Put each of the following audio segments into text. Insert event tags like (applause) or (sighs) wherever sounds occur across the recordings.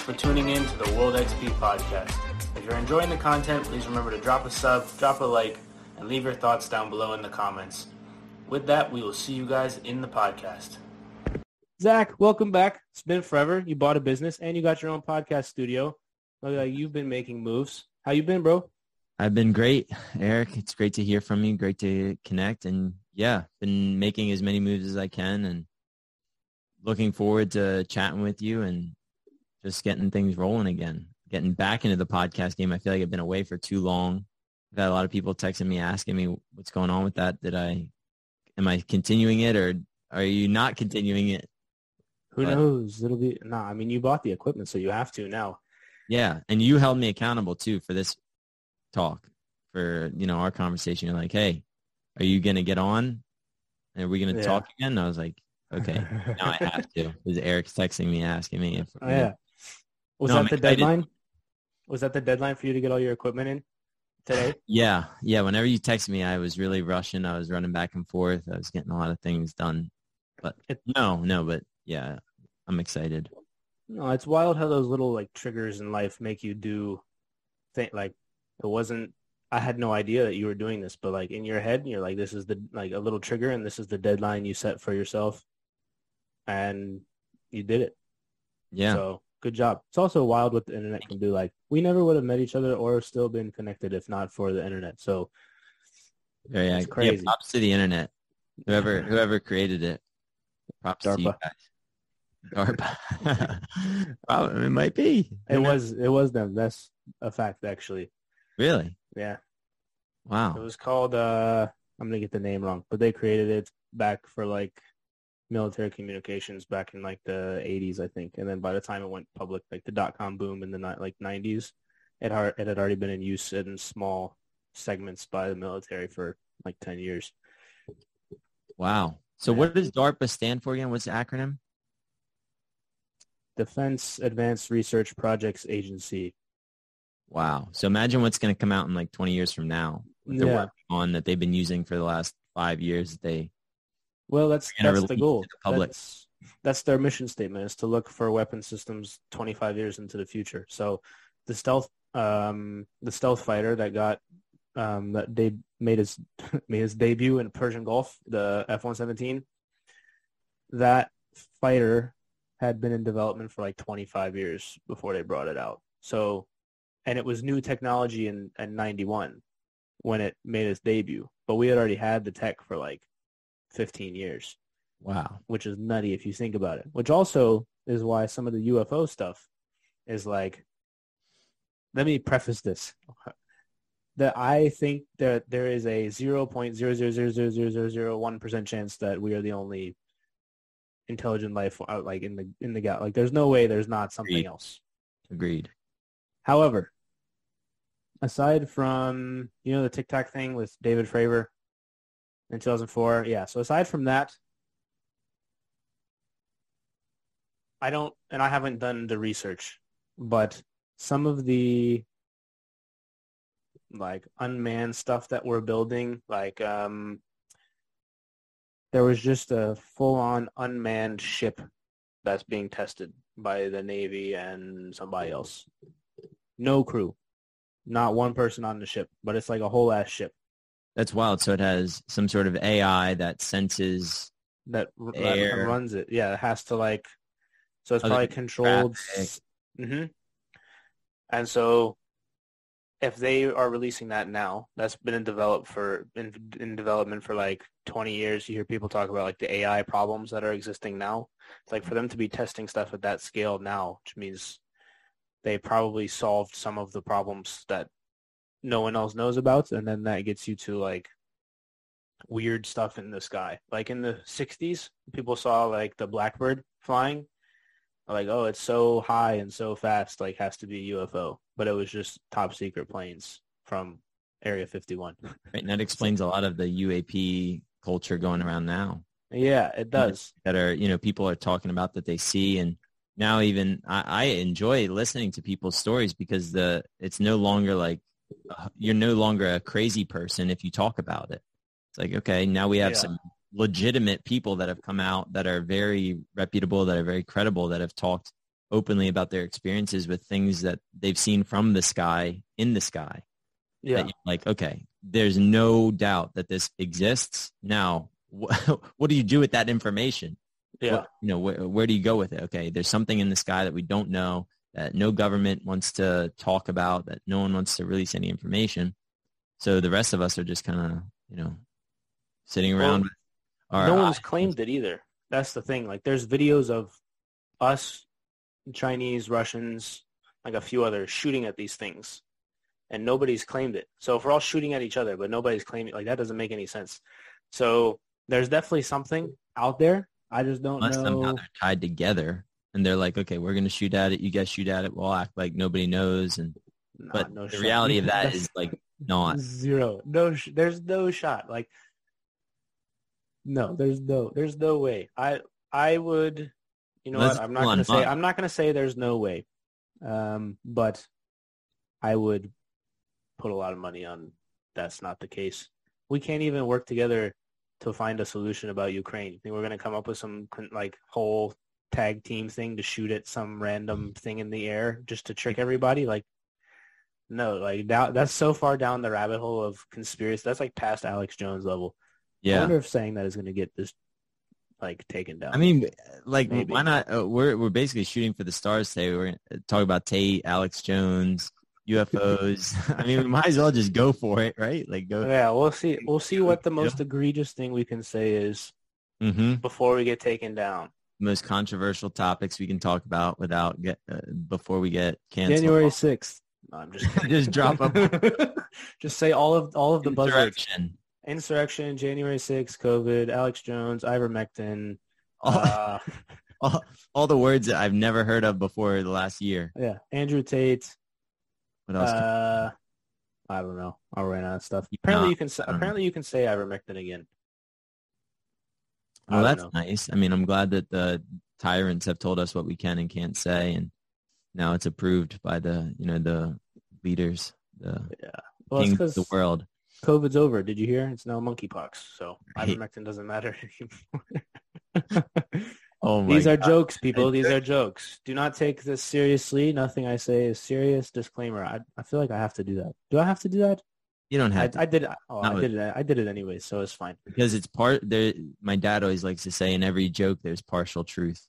for tuning in to the World XP podcast. If you're enjoying the content, please remember to drop a sub, drop a like, and leave your thoughts down below in the comments. With that, we will see you guys in the podcast. Zach, welcome back. It's been forever. You bought a business and you got your own podcast studio. Look you've been making moves. How you been, bro? I've been great, Eric. It's great to hear from you. Great to connect. And yeah, been making as many moves as I can and looking forward to chatting with you and just getting things rolling again. Getting back into the podcast game. I feel like I've been away for too long. I've had a lot of people texting me asking me what's going on with that. Did I, am I continuing it or are you not continuing it? Who but, knows? It'll be, no, nah, I mean, you bought the equipment, so you have to now. Yeah. And you held me accountable too for this talk, for, you know, our conversation. You're like, hey, are you going to get on? Are we going to yeah. talk again? And I was like, okay, now I have to. (laughs) Because Eric's texting me asking me if. Oh, yeah. Was no, that the deadline? Was that the deadline for you to get all your equipment in today? (sighs) Yeah, yeah. Whenever you text me, I was really rushing. I was running back and forth. I was getting a lot of things done. But no, no, but yeah, I'm excited. No, it's wild how those little like triggers in life make you do think like it wasn't I had no idea that you were doing this, but like in your head, you're like, this is the like a little trigger, and this is the deadline you set for yourself, and you did it. Yeah. So good job. It's also wild what the internet can do. Like we never would have met each other or still been connected if not for the internet. So yeah, yeah, crazy. Yeah, props to the internet. Whoever whoever created it. Props DARPA. to you guys. DARPA. (laughs) well, it might be. It was it was them. That's a fact actually. Really? Yeah. Wow. It was called uh I'm gonna get the name wrong, but they created it back for like military communications back in like the 80s, I think. And then by the time it went public, like the dot com boom in the like 90s, it, it had already been in use in small segments by the military for like 10 years. Wow. So yeah. what does DARPA stand for again? What's the acronym? Defense Advanced Research Projects Agency. Wow. So imagine what's going to come out in like 20 years from now. They're yeah. working on that they've been using for the last five years. that They well, that's that's the goal. The that's, that's their mission statement is to look for weapon systems 25 years into the future. So the stealth um, the stealth fighter that got um, that they made his (laughs) made his debut in Persian Gulf, the F-117. That fighter had been in development for like 25 years before they brought it out. So, and it was new technology in, in 91 when it made its debut, but we had already had the tech for like 15 years. Wow. Which is nutty if you think about it. Which also is why some of the UFO stuff is like, let me preface this. That I think that there is a 0.0000001% chance that we are the only intelligent life out like in the in the galaxy. Like there's no way there's not something Agreed. else. Agreed. However, aside from you know the Tic Tac thing with David Fravor, in 2004. Yeah. So aside from that, I don't, and I haven't done the research, but some of the like unmanned stuff that we're building, like um, there was just a full-on unmanned ship that's being tested by the Navy and somebody else. No crew, not one person on the ship, but it's like a whole ass ship. That's wild. So it has some sort of AI that senses that, that runs it. Yeah, it has to like. So it's probably controlled. Mm-hmm. And so, if they are releasing that now, that's been in develop for in, in development for like 20 years. You hear people talk about like the AI problems that are existing now. It's like for them to be testing stuff at that scale now, which means they probably solved some of the problems that no one else knows about, and then that gets you to like weird stuff in the sky. Like in the 60s, people saw like the blackbird flying. Like, oh, it's so high and so fast, like has to be UFO. But it was just top secret planes from Area 51. (laughs) Right, and that explains a lot of the UAP culture going around now. Yeah, it does. That are, you know, people are talking about that they see and now even I, I enjoy listening to people's stories because the it's no longer like you're no longer a crazy person if you talk about it. It's like, okay, now we have yeah. some legitimate people that have come out that are very reputable, that are very credible, that have talked openly about their experiences with things that they've seen from the sky in the sky. Yeah. like, okay, there's no doubt that this exists. Now, wh- (laughs) what do you do with that information? Yeah. What, you know, where, where do you go with it? Okay, there's something in the sky that we don't know that no government wants to talk about, that no one wants to release any information. So the rest of us are just kind of, you know, sitting around. Well, no one's claimed it either. That's the thing. Like there's videos of us, Chinese, Russians, like a few others shooting at these things and nobody's claimed it. So if we're all shooting at each other, but nobody's claiming like that doesn't make any sense. So there's definitely something out there. I just don't Unless know. Somehow they're tied together and they're like, okay, we're going to shoot at it. You guys shoot at it. We'll act like nobody knows. And but no the shot. reality of that is (laughs) like not zero. No, sh- there's no shot. Like no, there's no, there's no way. I I would, you know Let's what? I'm not gonna say I'm not gonna say there's no way, um, but I would put a lot of money on that's not the case. We can't even work together to find a solution about Ukraine. I think we're gonna come up with some like whole tag team thing to shoot at some random thing in the air just to trick everybody? Like, no, like that, that's so far down the rabbit hole of conspiracy. That's like past Alex Jones level. Yeah. I wonder if saying that is going to get this like taken down. I mean, like Maybe. why not? Uh, we're we're basically shooting for the stars today. We're talking about Tate, Alex Jones, UFOs. (laughs) I mean, we might as well just go for it, right? Like go. Yeah, we'll see. We'll see what the most egregious thing we can say is mm-hmm. before we get taken down. Most controversial topics we can talk about without get uh, before we get canceled. January sixth. No, I'm just (laughs) just drop them. (laughs) just say all of all of the buzzwords. Insurrection, January 6th, COVID, Alex Jones, ivermectin. All, uh, (laughs) all, all, the words that I've never heard of before the last year. Yeah. Andrew Tate. What else? Uh, I don't know. I'll run out of stuff. Apparently no, you can say, apparently know. you can say ivermectin again. Well, that's know. nice. I mean, I'm glad that the tyrants have told us what we can and can't say, and now it's approved by the you know the leaders, the yeah. well, kings of the world. COVID's over. Did you hear? It's now monkeypox. So ivermectin doesn't matter (laughs) anymore. oh These are jokes, people. These are jokes. Do not take this seriously. Nothing I say is serious. Disclaimer. I, I feel like I have to do that. Do I have to do that? You don't have. I, to. I did. Oh, I did it. I did it anyway, so it's fine. Because it's part. There. My dad always likes to say, in every joke, there's partial truth.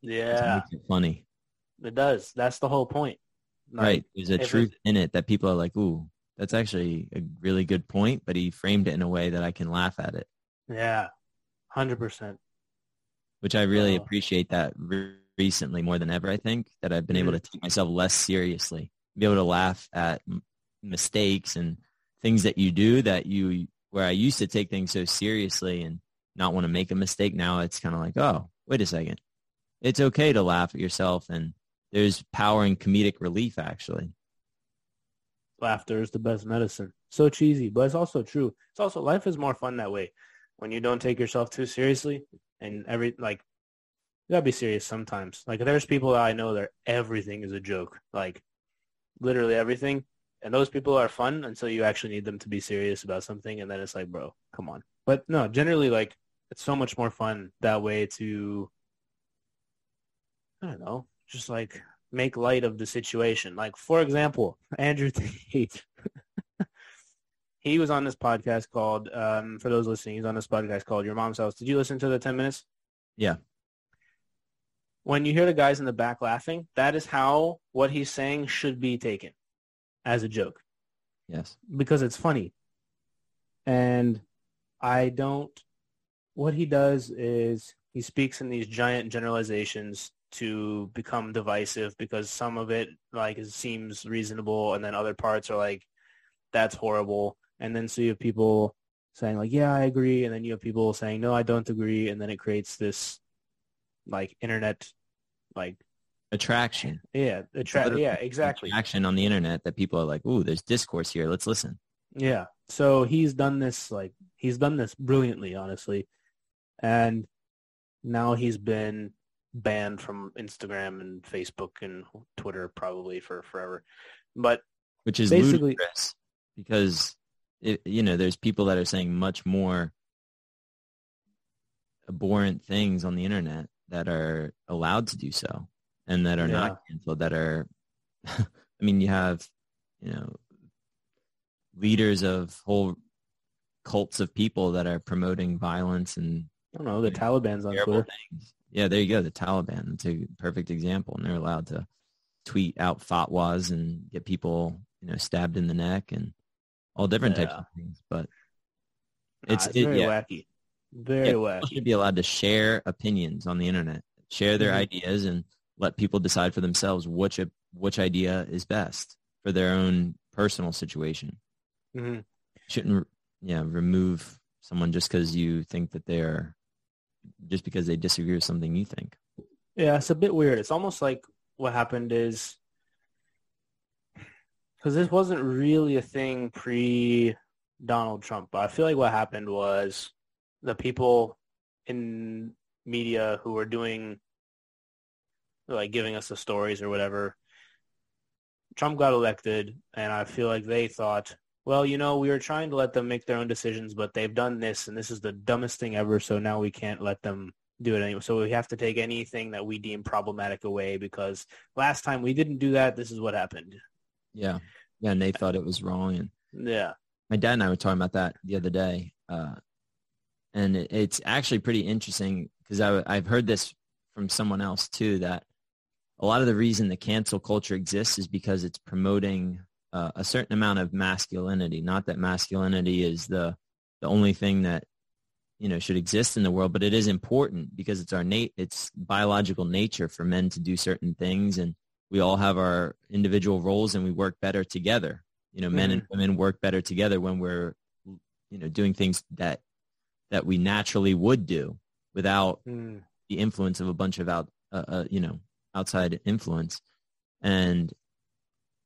Yeah. It funny. It does. That's the whole point. Like, right. There's a truth in it that people are like, ooh, that's actually a really good point, but he framed it in a way that I can laugh at it. Yeah, hundred percent. Which I really oh. appreciate that re- recently more than ever. I think that I've been mm-hmm. able to take myself less seriously, be able to laugh at mistakes and things that you do that you where I used to take things so seriously and not want to make a mistake. Now it's kind of like, oh, wait a second, it's okay to laugh at yourself, and there's power in comedic relief actually laughter is the best medicine. So cheesy, but it's also true. It's also life is more fun that way when you don't take yourself too seriously and every like you gotta be serious sometimes. Like there's people that I know that everything is a joke, like literally everything. And those people are fun until you actually need them to be serious about something, and then it's like, bro, come on. But no, generally, like it's so much more fun that way to. I don't know, just like make light of the situation. Like, for example, (laughs) Andrew Tate. (laughs) he was on this podcast called, um, for those listening, he's on this podcast called Your Mom's House. Did you listen to the 10 minutes? Yeah. When you hear the guys in the back laughing, that is how what he's saying should be taken as a joke. Yes. Because it's funny. And I don't, what he does is he speaks in these giant generalizations to become divisive because some of it like seems reasonable and then other parts are like that's horrible and then so you have people saying like yeah i agree and then you have people saying no i don't agree and then it creates this like internet like attraction. Yeah attract yeah exactly. action on the internet that people are like ooh there's discourse here. Let's listen. Yeah so he's done this like he's done this brilliantly honestly. And now he's been banned from Instagram and Facebook and Twitter probably for forever. But which is basically ludicrous because it, you know there's people that are saying much more abhorrent things on the internet that are allowed to do so, and that are yeah. not canceled that are (laughs) I mean you have you know leaders of whole cults of people that are promoting violence and I don't know the Taliban's on Twitter. Things. Yeah, there you go. The Taliban. It's a perfect example, and they're allowed to tweet out fatwas and get people you know stabbed in the neck and all different yeah. types of things. But it's, nah, it's it, very yeah. wacky. Very yeah, wacky. Should be allowed to share opinions on the internet, share their mm-hmm. ideas, and let people decide for themselves which which idea is best for their own personal situation. Mm-hmm. Shouldn't yeah remove someone just because you think that they're just because they disagree with something you think. Yeah, it's a bit weird. It's almost like what happened is because this wasn't really a thing pre Donald Trump, but I feel like what happened was the people in media who were doing like giving us the stories or whatever. Trump got elected, and I feel like they thought, well, you know, we were trying to let them make their own decisions, but they've done this, and this is the dumbest thing ever. So now we can't let them do it anyway. So we have to take anything that we deem problematic away because last time we didn't do that. This is what happened. Yeah, yeah, and they thought it was wrong, and yeah, my dad and I were talking about that the other day, uh, and it, it's actually pretty interesting because I've heard this from someone else too that a lot of the reason the cancel culture exists is because it's promoting uh, a certain amount of masculinity. Not that masculinity is the the only thing that you know should exist in the world, but it is important because it's our nat- it's biological nature for men to do certain things, and we all have our individual roles, and we work better together. You know, men mm. and women work better together when we're you know doing things that that we naturally would do without mm. the influence of a bunch of out uh, uh, you know outside influence. And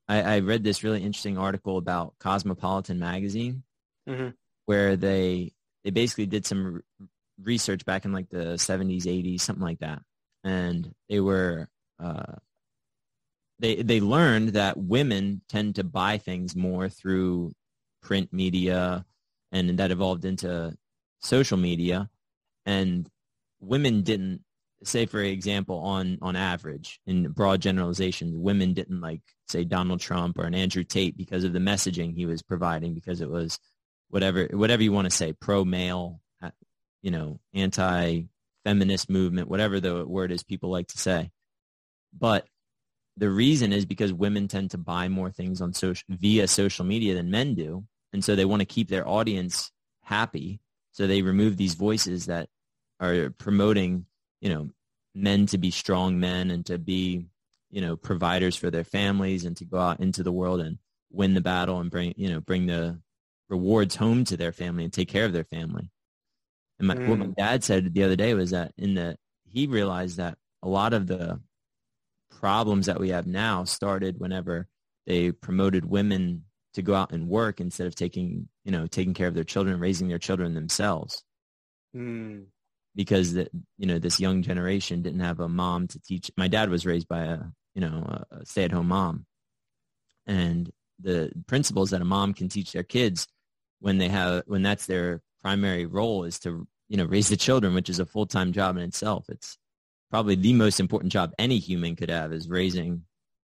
I, I read this really interesting article about Cosmopolitan magazine, mm-hmm. where they they basically did some r- research back in like the 70s, 80s, something like that, and they were uh, they they learned that women tend to buy things more through print media, and that evolved into social media, and women didn't say for example on on average in broad generalizations women didn't like say donald trump or an andrew tate because of the messaging he was providing because it was whatever whatever you want to say pro male uh, you know anti feminist movement whatever the word is people like to say. But the reason is because women tend to buy more things on social via social media than men do and so they want to keep their audience happy. So they remove these voices that are promoting you know, men to be strong men and to be, you know, providers for their families and to go out into the world and win the battle and bring, you know, bring the rewards home to their family and take care of their family. And my, mm. what my mm. dad said the other day was that in the, he realized that a lot of the problems that we have now started whenever they promoted women to go out and work instead of taking, you know, taking care of their children, raising their children themselves. Mm because you know this young generation didn't have a mom to teach. My dad was raised by a you know a stay-at-home mom, and the principles that a mom can teach their kids when they have when that's their primary role is to you know raise the children, which is a full-time job in itself. It's probably the most important job any human could have is raising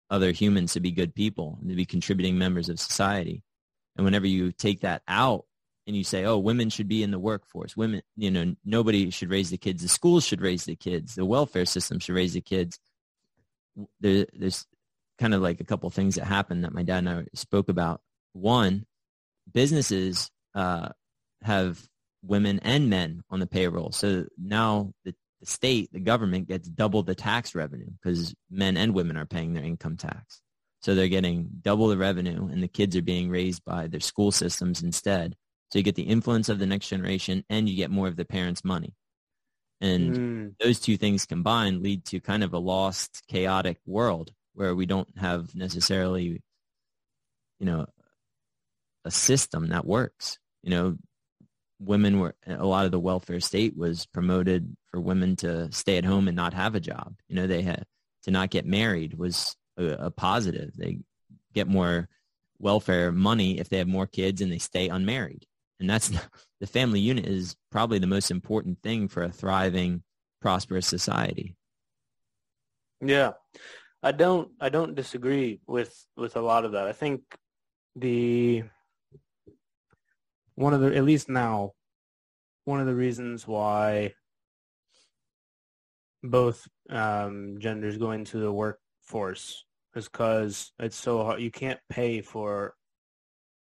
other humans to be good people and to be contributing members of society. And whenever you take that out and you say, oh, women should be in the workforce. Women, you know, nobody should raise the kids. The schools should raise the kids. The welfare system should raise the kids. There, there's kind of like a couple things that happened that my dad and I spoke about. One, businesses uh, have women and men on the payroll. So now the, the state, the government gets double the tax revenue because men and women are paying their income tax. So they're getting double the revenue and the kids are being raised by their school systems instead so you get the influence of the next generation and you get more of the parents' money. And mm. those two things combined lead to kind of a lost, chaotic world where we don't have necessarily, you know, a system that works. You know, women were, a lot of the welfare state was promoted for women to stay at home and not have a job. You know, they had to not get married was a, a positive. They get more welfare money if they have more kids and they stay unmarried. And that's (laughs) the family unit is probably the most important thing for a thriving, prosperous society. Yeah. I don't I don't disagree with with a lot of that. I think the one of the at least now one of the reasons why both um, genders go into the workforce is because it's so hard. You can't pay for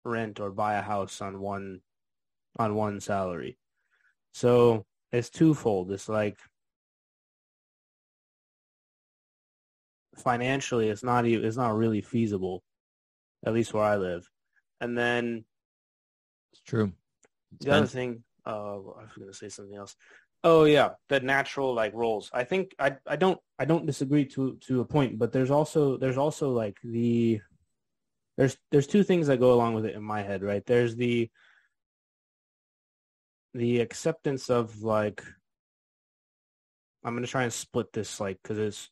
rent or buy a house on one on one salary. So it's twofold. It's like financially, it's not even, it's not really feasible, at least where I live. And then it's true. It's the been... other thing, uh, I was going to say something else. Oh yeah, the natural like roles. I think I I don't I don't disagree to to a point, but there's also there's also like the there's there's two things that go along with it in my head, right? There's the the acceptance of like I'm gonna try and split this like because it's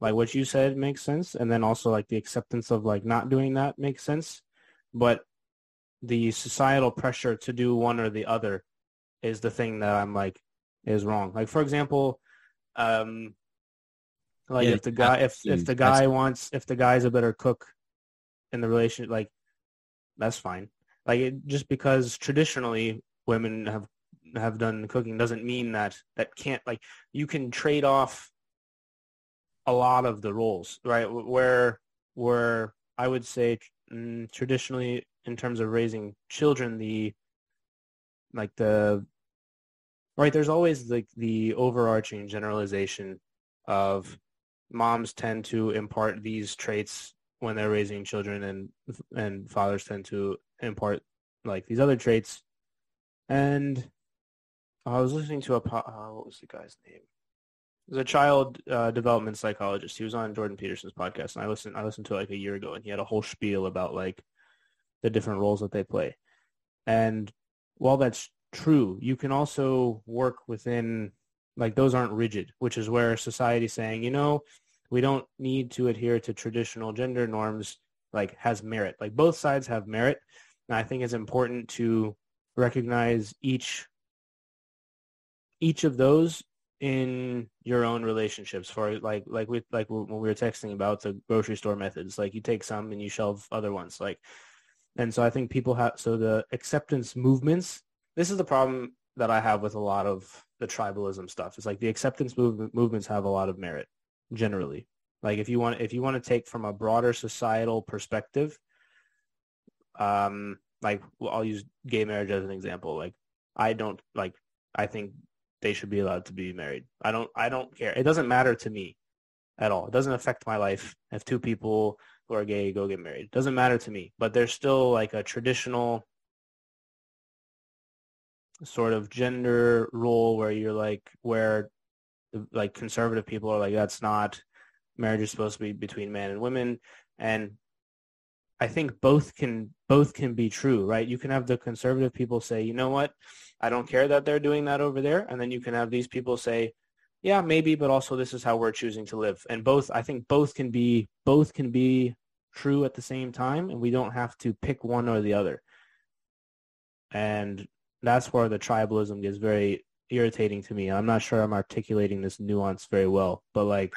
like what you said makes sense, and then also like the acceptance of like not doing that makes sense, but the societal pressure to do one or the other is the thing that I'm like is wrong. Like for example, um, like yeah, if the guy if if the guy wants if the guy's a better cook in the relationship, like that's fine. Like it, just because traditionally women have have done cooking doesn't mean that that can't like you can trade off a lot of the roles, right? Where where I would say mm, traditionally in terms of raising children, the like the right there's always like the overarching generalization of moms tend to impart these traits when they're raising children and and fathers tend to impart like these other traits and i was listening to a uh, what was the guy's name was a child uh, development psychologist. He was on Jordan Peterson's podcast, and I listened. I listened to it like a year ago, and he had a whole spiel about like the different roles that they play. And while that's true, you can also work within like those aren't rigid, which is where society's saying, you know, we don't need to adhere to traditional gender norms. Like has merit. Like both sides have merit, and I think it's important to recognize each each of those in your own relationships. For like like with like when we were texting about the grocery store methods. Like you take some and you shelve other ones. Like and so i think people have so the acceptance movements this is the problem that i have with a lot of the tribalism stuff. It's like the acceptance move, movements have a lot of merit generally like if you want if you want to take from a broader societal perspective um like well, i'll use gay marriage as an example like i don't like i think they should be allowed to be married. I don't I don't care. It doesn't matter to me at all. It doesn't affect my life if two people who are gay go get married. It doesn't matter to me. But there's still like a traditional sort of gender role where you're like where like conservative people are like that's not marriage is supposed to be between man and women and I think both can both can be true, right? You can have the conservative people say, you know what, I don't care that they're doing that over there, and then you can have these people say, yeah, maybe, but also this is how we're choosing to live. And both, I think, both can be both can be true at the same time, and we don't have to pick one or the other. And that's where the tribalism gets very irritating to me. I'm not sure I'm articulating this nuance very well, but like,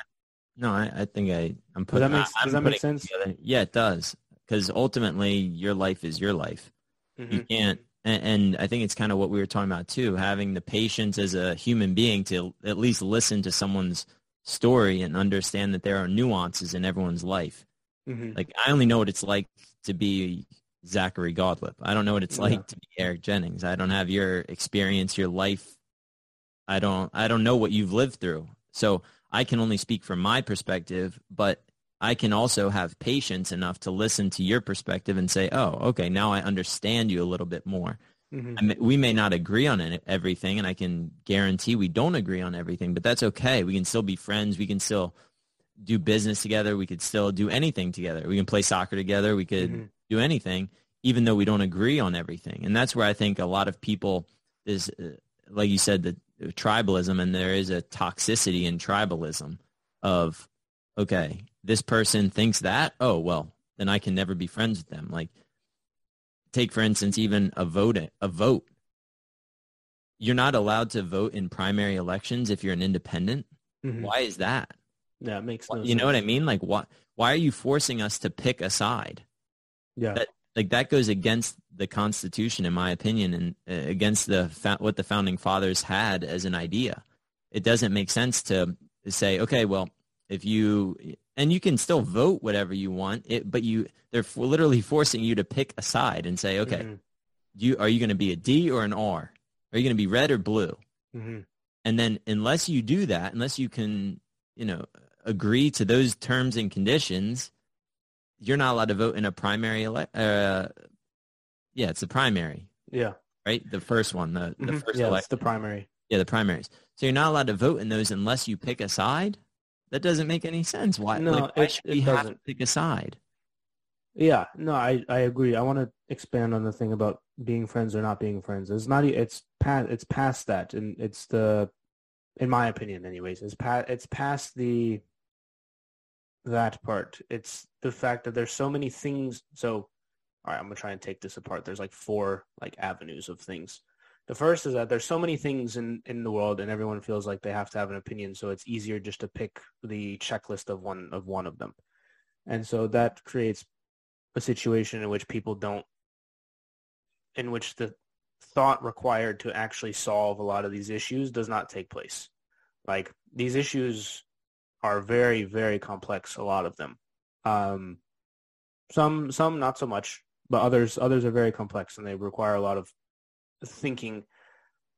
no, I, I think I I'm putting. Does that make, does that make sense? Together. Yeah, it does because ultimately your life is your life. Mm-hmm. You can't, and, and I think it's kind of what we were talking about too, having the patience as a human being to at least listen to someone's story and understand that there are nuances in everyone's life. Mm-hmm. Like I only know what it's like to be Zachary Godlip. I don't know what it's yeah. like to be Eric Jennings. I don't have your experience, your life. I don't I don't know what you've lived through. So I can only speak from my perspective, but I can also have patience enough to listen to your perspective and say, oh, okay, now I understand you a little bit more. Mm-hmm. I mean, we may not agree on everything, and I can guarantee we don't agree on everything, but that's okay. We can still be friends. We can still do business together. We could still do anything together. We can play soccer together. We could mm-hmm. do anything, even though we don't agree on everything. And that's where I think a lot of people is, like you said, the tribalism, and there is a toxicity in tribalism of, okay, this person thinks that, oh, well, then I can never be friends with them. Like take, for instance, even a vote, a vote. You're not allowed to vote in primary elections if you're an independent. Mm-hmm. Why is that? Yeah, it makes no You sense. know what I mean? Like, why, why are you forcing us to pick a side? Yeah. That, like that goes against the Constitution, in my opinion, and uh, against the what the founding fathers had as an idea. It doesn't make sense to say, okay, well, if you and you can still vote whatever you want, it, but you they're literally forcing you to pick a side and say, okay, mm-hmm. you are you going to be a D or an R? Are you going to be red or blue? Mm-hmm. And then unless you do that, unless you can, you know, agree to those terms and conditions, you're not allowed to vote in a primary elect. Uh, yeah, it's the primary. Yeah. Right. The first one. The the mm-hmm. first yeah, election. the primary. Yeah, the primaries. So you're not allowed to vote in those unless you pick a side. That doesn't make any sense. Why? No, like, why it, should we it have doesn't. to pick a side? Yeah, no, I, I agree. I want to expand on the thing about being friends or not being friends. It's not. It's past. It's past that, and it's the, in my opinion, anyways. It's past. It's past the. That part. It's the fact that there's so many things. So, all right, I'm gonna try and take this apart. There's like four like avenues of things. The first is that there's so many things in in the world, and everyone feels like they have to have an opinion. So it's easier just to pick the checklist of one of one of them, and so that creates a situation in which people don't, in which the thought required to actually solve a lot of these issues does not take place. Like these issues are very, very complex, a lot of them. Um, some, some not so much, but others, others are very complex and they require a lot of thinking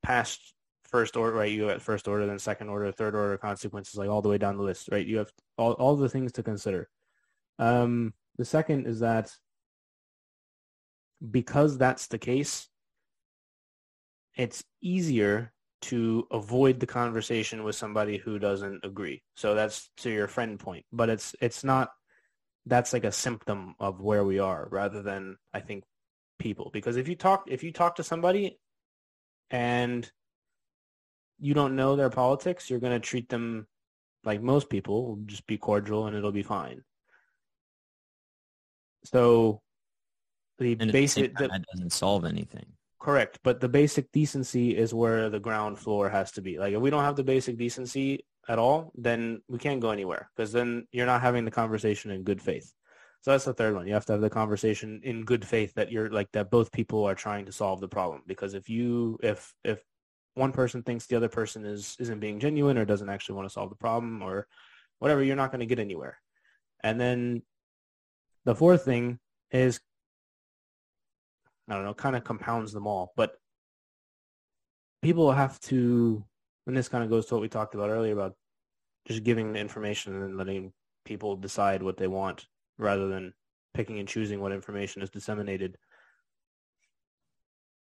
past first order, right? You have first order, then second order, third order consequences, like all the way down the list, right? You have all, all the things to consider. Um, the second is that because that's the case, it's easier to avoid the conversation with somebody who doesn't agree. So that's to your friend point, but it's it's not that's like a symptom of where we are rather than I think people because if you talk if you talk to somebody and you don't know their politics, you're going to treat them like most people, just be cordial and it'll be fine. So the basic that doesn't solve anything. Correct, but the basic decency is where the ground floor has to be. Like if we don't have the basic decency at all, then we can't go anywhere because then you're not having the conversation in good faith. So that's the third one. You have to have the conversation in good faith that you're like that both people are trying to solve the problem. Because if you if if one person thinks the other person is isn't being genuine or doesn't actually want to solve the problem or whatever, you're not going to get anywhere. And then the fourth thing is, I don't know, kind of compounds them all. But people have to, and this kind of goes to what we talked about earlier about just giving the information and letting people decide what they want rather than picking and choosing what information is disseminated.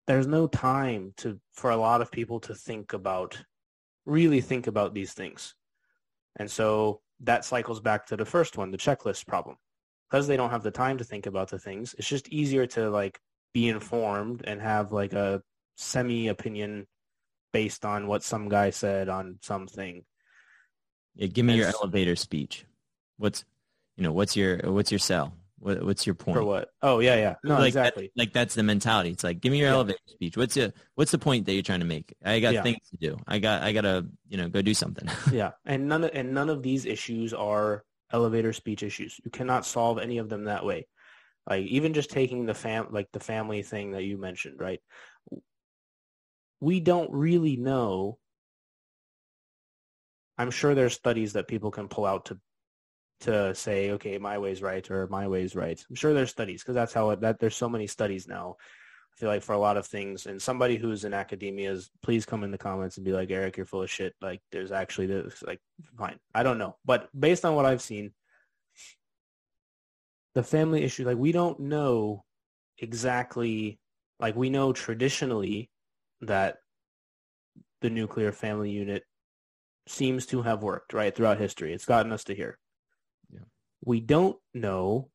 There's no time to for a lot of people to think about really think about these things. And so that cycles back to the first one, the checklist problem because they don't have the time to think about the things, it's just easier to like be informed and have like a semi opinion based on what some guy said on something. Yeah, give me your elevator speech. What's you know, what's your what's your sell? What, what's your point? For what? Oh yeah, yeah. No, like exactly. That, like that's the mentality. It's like, give me your yeah. elevator speech. What's the what's the point that you're trying to make? I got yeah. things to do. I got I gotta you know go do something. (laughs) yeah, and none of and none of these issues are elevator speech issues. You cannot solve any of them that way. Like even just taking the fam like the family thing that you mentioned, right? We don't really know. I'm sure there's studies that people can pull out to to say, okay, my way's right or my way's right. I'm sure there's studies because that's how it, that there's so many studies now. I feel like for a lot of things, and somebody who's in academia is please come in the comments and be like, Eric, you're full of shit. Like there's actually this, like, fine. I don't know. But based on what I've seen, the family issue, like we don't know exactly, like we know traditionally that the nuclear family unit seems to have worked, right, throughout history. It's gotten us to here. Yeah. We don't know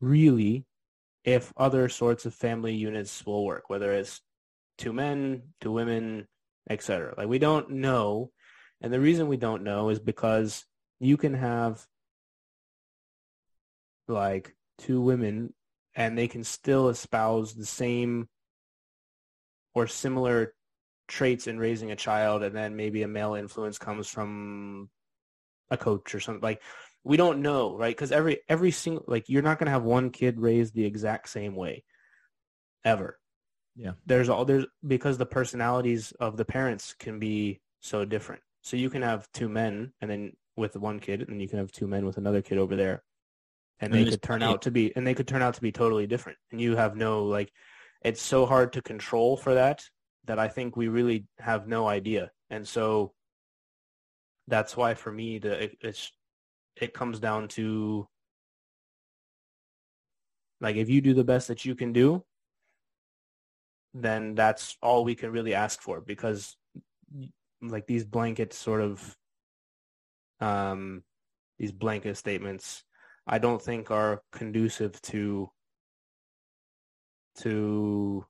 really if other sorts of family units will work, whether it's two men, two women, etc. Like we don't know. And the reason we don't know is because you can have like two women and they can still espouse the same or similar traits in raising a child and then maybe a male influence comes from a coach or something. Like we don't know right? Because every every single like you're not going to have one kid raised the exact same way ever. Yeah. There's all there's because the personalities of the parents can be so different. So you can have two men and then with one kid and then you can have two men with another kid over there and they could turn out to be and they could turn out to be totally different and you have no like it's so hard to control for that that I think we really have no idea. And so that's why for me the it, it's it comes down to like if you do the best that you can do then that's all we can really ask for because like these blanket sort of um these blanket statements I don't think are conducive to to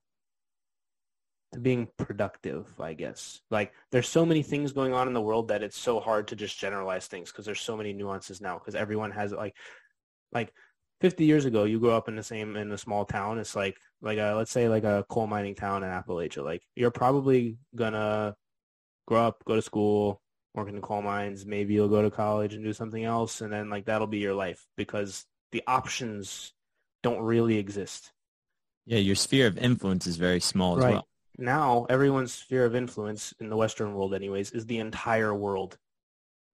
to being productive, I guess. Like there's so many things going on in the world that it's so hard to just generalize things because there's so many nuances now because everyone has like like 50 years ago you grew up in the same in a small town it's like like a, let's say like a coal mining town in Appalachia like you're probably gonna grow up go to school work in the coal mines maybe you'll go to college and do something else and then like that'll be your life because the options don't really exist yeah your sphere of influence is very small as right. well now everyone's sphere of influence in the Western world anyways is the entire world.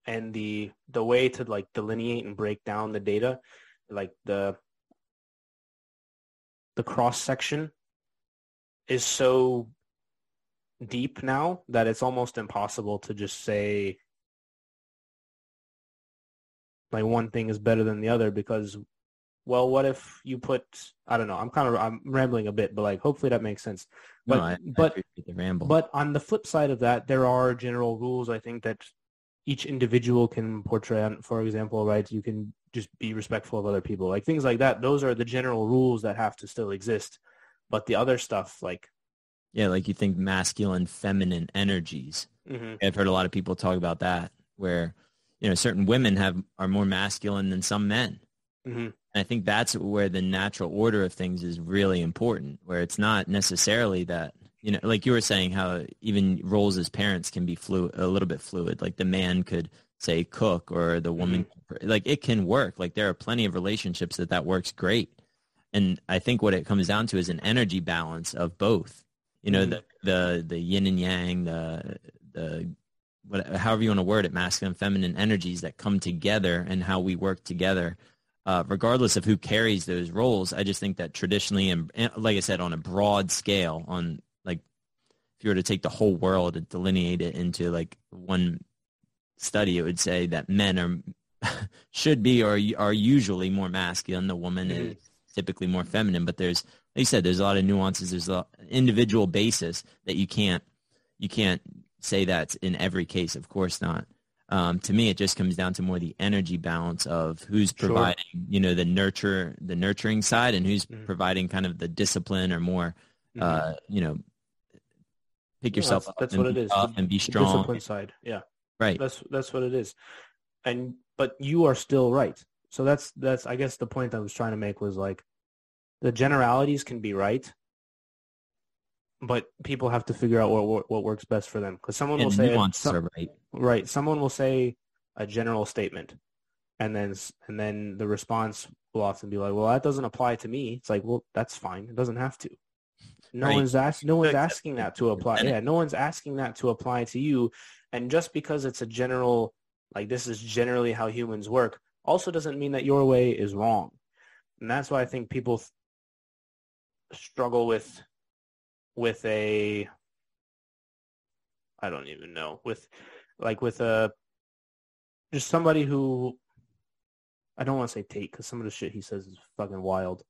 And the the way to like delineate and break down the data, like the the cross section is so deep now that it's almost impossible to just say like one thing is better than the other because well, what if you put, I don't know, I'm kind of, I'm rambling a bit, but like, hopefully that makes sense. But, no, I, but, I but on the flip side of that, there are general rules I think that each individual can portray on, for example, right? You can just be respectful of other people, like things like that. Those are the general rules that have to still exist. But the other stuff, like, yeah, like you think masculine, feminine energies. Mm-hmm. I've heard a lot of people talk about that, where you know certain women have are more masculine than some men. Mm-hmm. And I think that's where the natural order of things is really important, where it's not necessarily that, you know, like you were saying, how even roles as parents can be fluid, a little bit fluid. Like the man could say cook or the woman, mm-hmm. like it can work. Like there are plenty of relationships that that works great. And I think what it comes down to is an energy balance of both. You know, mm-hmm. the, the, the yin and yang, the, the, whatever, however you want to word it, masculine, and feminine energies that come together and how we work together uh, regardless of who carries those roles. I just think that traditionally, and, and, like I said, on a broad scale, on like if you were to take the whole world and delineate it into like one study, it would say that men are (laughs) should be or are usually more masculine. The woman mm-hmm. is typically more feminine. But there's, you said, there's a lot of nuances. There's an individual basis that you can't you can't say that's in every case. Of course not. Um, to me, it just comes down to more the energy balance of who's providing, sure. you know, the nurture, the nurturing side, and who's mm-hmm. providing kind of the discipline or more, mm-hmm. uh, you know, pick yourself that's, up that's what it is. and be strong. The discipline side, yeah, right. That's that's what it is, and but you are still right. So that's that's I guess the point I was trying to make was like, the generalities can be right, but people have to figure out what what, works best for them. Because someone and will say some, right. right. Someone will say a general statement and then and then the response will often be like well that doesn't apply to me. It's like well that's fine. It doesn't have to. No right. one's asked no one's asking that to apply. Yeah no one's asking that to apply to you. And just because it's a general like this is generally how humans work also doesn't mean that your way is wrong. And that's why i think people struggle with with a I don't even know with like with a just somebody who I don't want to say Tate because some of the shit he says is fucking wild,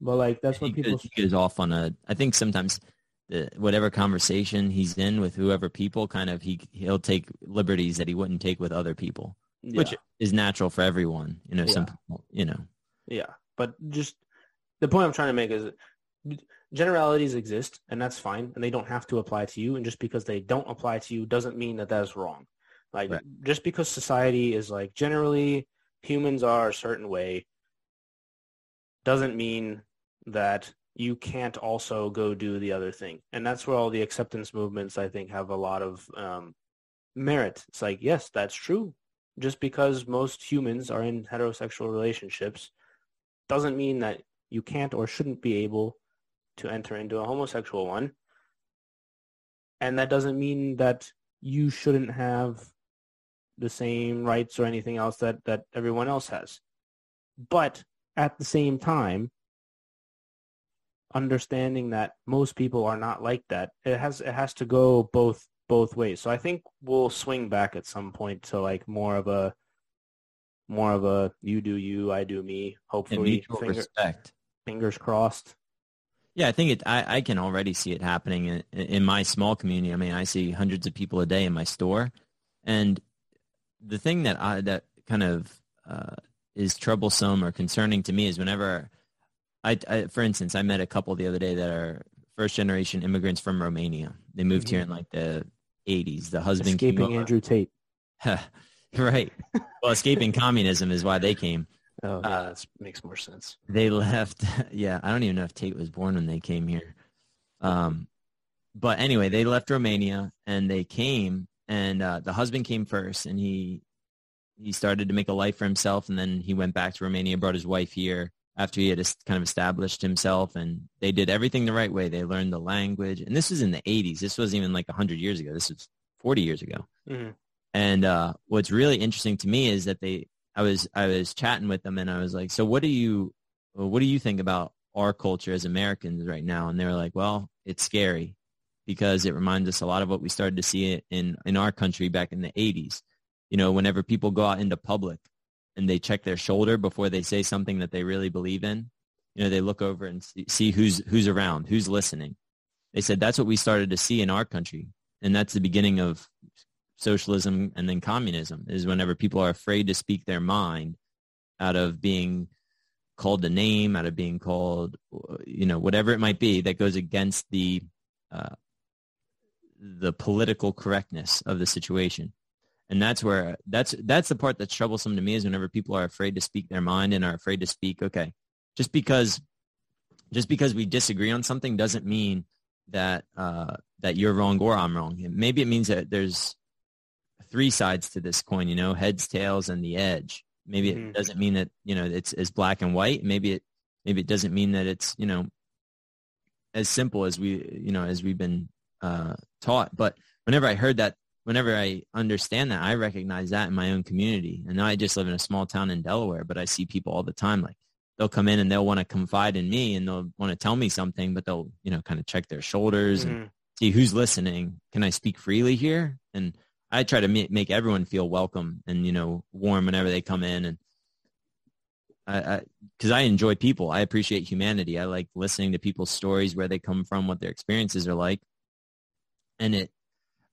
but like that's what people he goes off on a. I think sometimes the, whatever conversation he's in with whoever people, kind of he he'll take liberties that he wouldn't take with other people, yeah. which is natural for everyone. You know, yeah. some people, you know. Yeah, but just the point I'm trying to make is generalities exist and that's fine and they don't have to apply to you and just because they don't apply to you doesn't mean that that is wrong like right. just because society is like generally humans are a certain way doesn't mean that you can't also go do the other thing. And that's where all the acceptance movements, I think, have a lot of um, merit. It's like, yes, that's true. Just because most humans are in heterosexual relationships doesn't mean that you can't or shouldn't be able to enter into a homosexual one. And that doesn't mean that you shouldn't have the same rights or anything else that, that everyone else has. But at the same time, understanding that most people are not like that, it has it has to go both both ways. So I think we'll swing back at some point to like more of a more of a you do you, I do me. Hopefully, finger, respect. Fingers crossed. Yeah, I think it. I, I can already see it happening in, in my small community. I mean, I see hundreds of people a day in my store, and the thing that I that kind of uh, is troublesome or concerning to me is whenever I, I, for instance, I met a couple the other day that are first generation immigrants from Romania. They moved mm-hmm. here in like the 80s. The husband escaping Andrew Tate. (laughs) right. Well, escaping communism is why they came. Oh, yeah, uh, that makes more sense. They left. (laughs) Yeah, I don't even know if Tate was born when they came here. Um, but anyway, they left Romania and they came, and uh, the husband came first, and he he started to make a life for himself, and then he went back to Romania, brought his wife here, after he had kind of established himself and they did everything the right way. They learned the language. And this was in the 80s. This wasn't even like 100 years ago. This was 40 years ago. Mm-hmm. And uh, what's really interesting to me is that they, I was, I was chatting with them and I was like, so what do you, what do you think about our culture as Americans right now? And they were like, well, it's scary because it reminds us a lot of what we started to see in, in our country back in the 80s. You know, whenever people go out into public, and they check their shoulder before they say something that they really believe in. You know, they look over and see, see who's who's around, who's listening. They said that's what we started to see in our country, and that's the beginning of socialism and then communism. Is whenever people are afraid to speak their mind out of being called a name, out of being called, you know, whatever it might be that goes against the uh, the political correctness of the situation and that's where that's that's the part that's troublesome to me is whenever people are afraid to speak their mind and are afraid to speak okay just because just because we disagree on something doesn't mean that uh, that you're wrong or I'm wrong. Maybe it means that there's three sides to this coin, you know, heads, tails, and the edge. Maybe mm-hmm. it doesn't mean that you know it's as black and white. Maybe it maybe it doesn't mean that it's you know as simple as we you know as we've been uh, taught. But whenever I heard that whenever I understand that, I recognize that in my own community. And now I just live in a small town in Delaware, but I see people all the time. Like they'll come in and they'll want to confide in me and they'll want to tell me something, but they'll, you know, kind of check their shoulders mm-hmm. and see who's listening. Can I speak freely here? And I try to make everyone feel welcome and, you know, warm whenever they come in. And I, because I, I enjoy people. I appreciate humanity. I like listening to people's stories, where they come from, what their experiences are like. And it,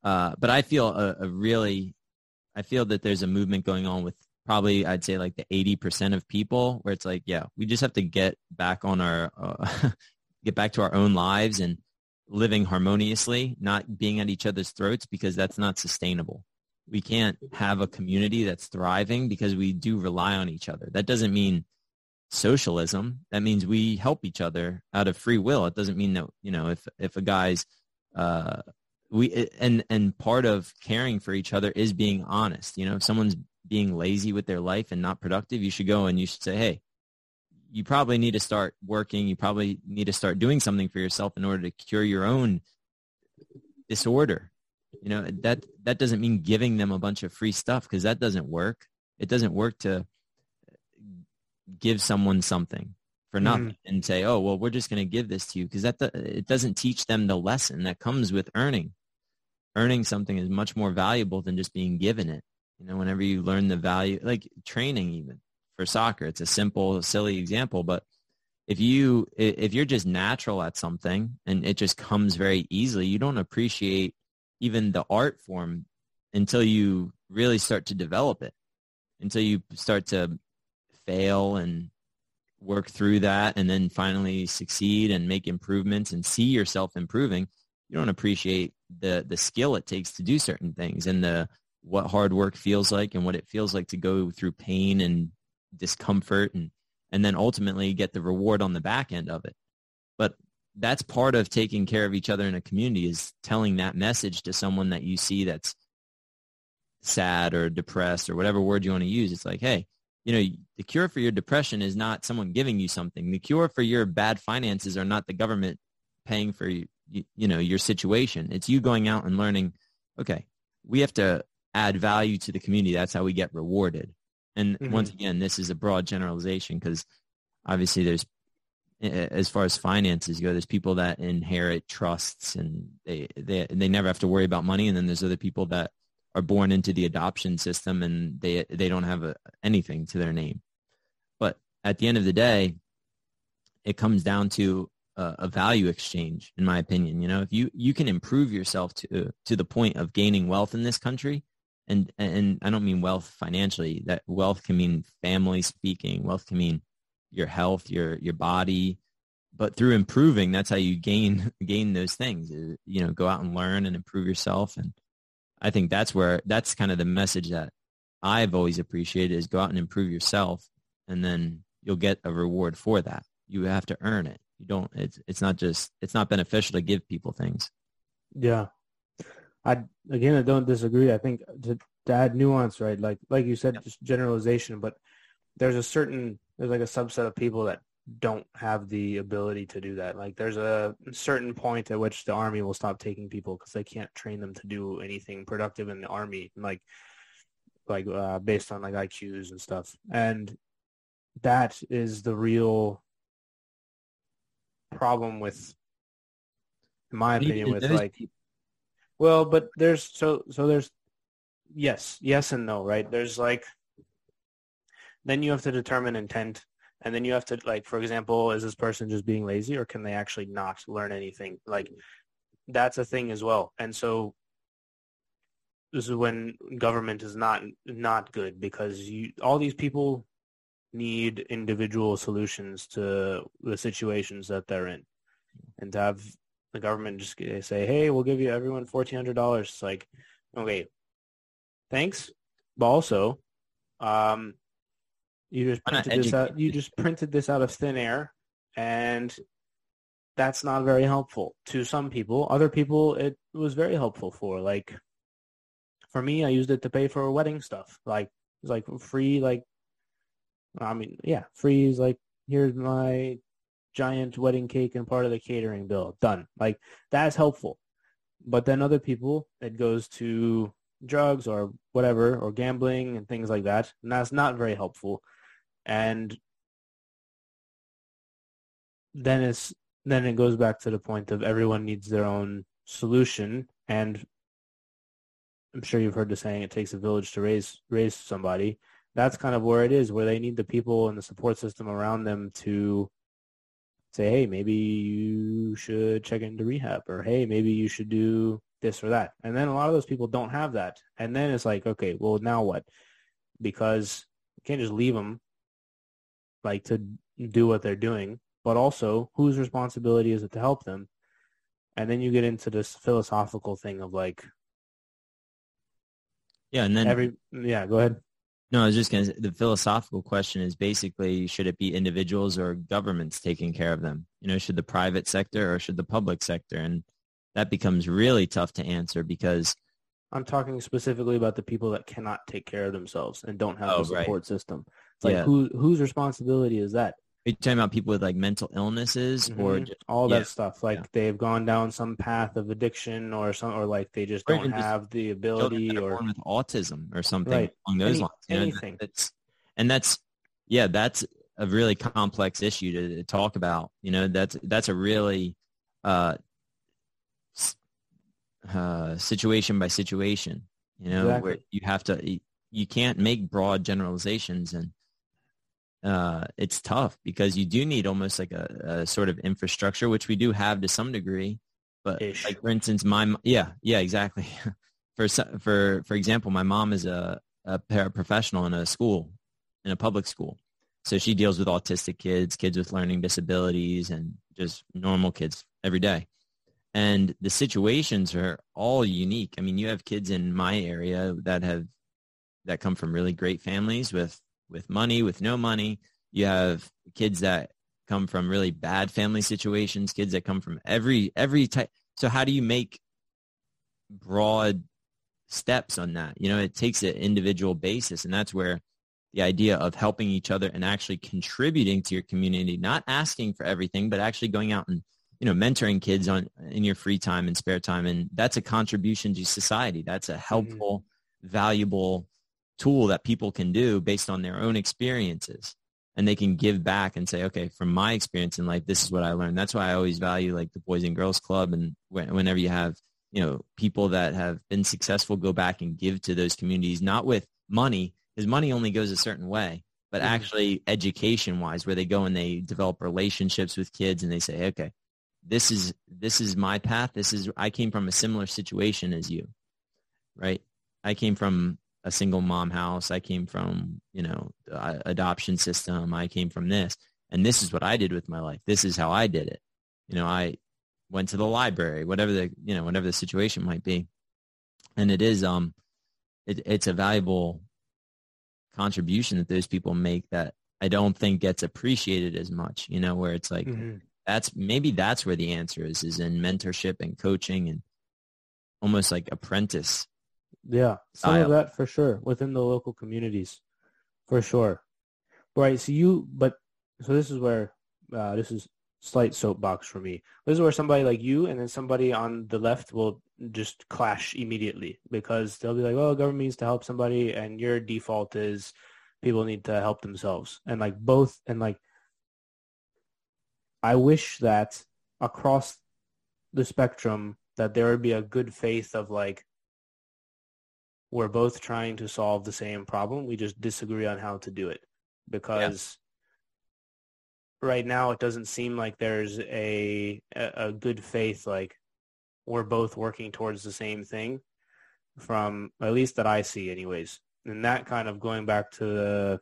uh, but I feel a, a, really, I feel that there's a movement going on with probably I'd say like the 80% of people where it's like, yeah, we just have to get back on our, uh, (laughs) get back to our own lives and living harmoniously, not being at each other's throats because that's not sustainable. We can't have a community that's thriving because we do rely on each other. That doesn't mean socialism. That means we help each other out of free will. It doesn't mean that, you know, if, if a guy's, uh, we and and part of caring for each other is being honest you know if someone's being lazy with their life and not productive you should go and you should say hey you probably need to start working you probably need to start doing something for yourself in order to cure your own disorder you know that that doesn't mean giving them a bunch of free stuff because that doesn't work it doesn't work to give someone something for nothing mm. and say, oh, well, we're just going to give this to you because that it doesn't teach them the lesson that comes with earning. Earning something is much more valuable than just being given it. You know, whenever you learn the value, like training even for soccer, it's a simple, silly example, but if you if you're just natural at something and it just comes very easily, you don't appreciate even the art form until you really start to develop it, until you start to fail and work through that and then finally succeed and make improvements and see yourself improving, you don't appreciate the the skill it takes to do certain things and the what hard work feels like and what it feels like to go through pain and discomfort and and then ultimately get the reward on the back end of it. but that's part of taking care of each other in a community is telling that message to someone that you see that's sad or depressed or whatever word you want to use. It's like, hey, you know, the cure for your depression is not someone giving you something. The cure for your bad finances are not the government paying for you, you, know, your situation. It's you going out and learning, okay, we have to add value to the community. That's how we get rewarded. And mm-hmm. once again, this is a broad generalization because obviously there's as far as finances go, there's people that inherit trusts and they, they, they never have to worry about money. And then there's other people that are born into the adoption system and they, they don't have a, anything to their name. But at the end of the day, it comes down to a, a value exchange, in my opinion. You know, if you, you can improve yourself to, to the point of gaining wealth in this country, and, and I don't mean wealth financially, that wealth can mean family speaking, wealth can mean your health, your your body. But through improving, that's how you gain (laughs) gain those things. You know, go out and learn and improve yourself. And I think that's where that's kind of the message that I've always appreciated is go out and improve yourself, and then you'll get a reward for that. You have to earn it. You don't. It's it's not just it's not beneficial to give people things. Yeah, I again I don't disagree. I think to, to add nuance, right? Like like you said, just generalization, but there's a certain there's like a subset of people that don't have the ability to do that. Like there's a certain point at which the army will stop taking people because they can't train them to do anything productive in the army, like like uh, based on like IQs and stuff. And that is the real problem with, in my opinion, with like. Well, but there's so so there's yes, yes and no, right? There's like then you have to determine intent and then you have to like for example is this person just being lazy or can they actually not learn anything? Like that's a thing as well. And so this is when government is not not good because you all these people need individual solutions to the situations that they're in. And to have the government just say hey we'll give you everyone $1400 it's like okay thanks but also um you just printed this out. You just printed this out of thin air, and that's not very helpful to some people. Other people, it was very helpful for. Like for me, I used it to pay for wedding stuff. Like it's like free. Like I mean, yeah, free is like here's my giant wedding cake and part of the catering bill. Done. Like that's helpful. But then other people, it goes to drugs or whatever or gambling and things like that, and that's not very helpful and then it's then it goes back to the point of everyone needs their own solution and I'm sure you've heard the saying it takes a village to raise raise somebody. That's kind of where it is, where they need the people and the support system around them to say, hey, maybe you should check into rehab or hey, maybe you should do this or that. And then a lot of those people don't have that. And then it's like, okay, well now what? Because you can't just leave them like to do what they're doing, but also whose responsibility is it to help them? And then you get into this philosophical thing of like, yeah, and then every yeah, go ahead. No, I was just gonna. The philosophical question is basically: should it be individuals or governments taking care of them? You know, should the private sector or should the public sector? And that becomes really tough to answer because I'm talking specifically about the people that cannot take care of themselves and don't have oh, a support right. system. It's like yeah. who whose responsibility is that? Are you talking about people with like mental illnesses mm-hmm. or just, all yeah. that stuff? Like yeah. they've gone down some path of addiction or some, or like they just or don't have just the ability or with autism or something right. along those Any, lines. You know, anything. That's, and that's yeah, that's a really complex issue to, to talk about. You know, that's that's a really uh, uh, situation by situation. You know, exactly. where you have to you can't make broad generalizations and uh, it's tough because you do need almost like a, a, sort of infrastructure, which we do have to some degree. But Ish. like for instance, my yeah yeah exactly. (laughs) for for for example, my mom is a a paraprofessional in a school, in a public school, so she deals with autistic kids, kids with learning disabilities, and just normal kids every day. And the situations are all unique. I mean, you have kids in my area that have that come from really great families with with money, with no money. You have kids that come from really bad family situations, kids that come from every every type. So how do you make broad steps on that? You know, it takes an individual basis, and that's where the idea of helping each other and actually contributing to your community, not asking for everything, but actually going out and you know mentoring kids on in your free time and spare time, and that's a contribution to society. That's a mm-hmm. helpful, mm-hmm. valuable tool that people can do based on their own experiences and they can give back and say, okay, from my experience in life, this is what I learned. That's why I always value like the Boys and Girls Club. And whenever you have, you know, people that have been successful, go back and give to those communities, not with money, because money only goes a certain way, but mm-hmm. actually education wise, where they go and they develop relationships with kids and they say, okay, this is, this is my path. This is, I came from a similar situation as you, right? I came from a single mom house. I came from, you know, adoption system. I came from this. And this is what I did with my life. This is how I did it. You know, I went to the library, whatever the, you know, whatever the situation might be. And it is, um, it, it's a valuable contribution that those people make that I don't think gets appreciated as much, you know, where it's like, mm-hmm. that's maybe that's where the answer is, is in mentorship and coaching and almost like apprentice yeah, some of that for sure within the local communities, for sure. Right. So you, but so this is where uh, this is slight soapbox for me. This is where somebody like you and then somebody on the left will just clash immediately because they'll be like, "Oh, government needs to help somebody," and your default is people need to help themselves, and like both, and like I wish that across the spectrum that there would be a good faith of like we're both trying to solve the same problem. We just disagree on how to do it because yeah. right now it doesn't seem like there's a a good faith like we're both working towards the same thing from at least that I see anyways. And that kind of going back to the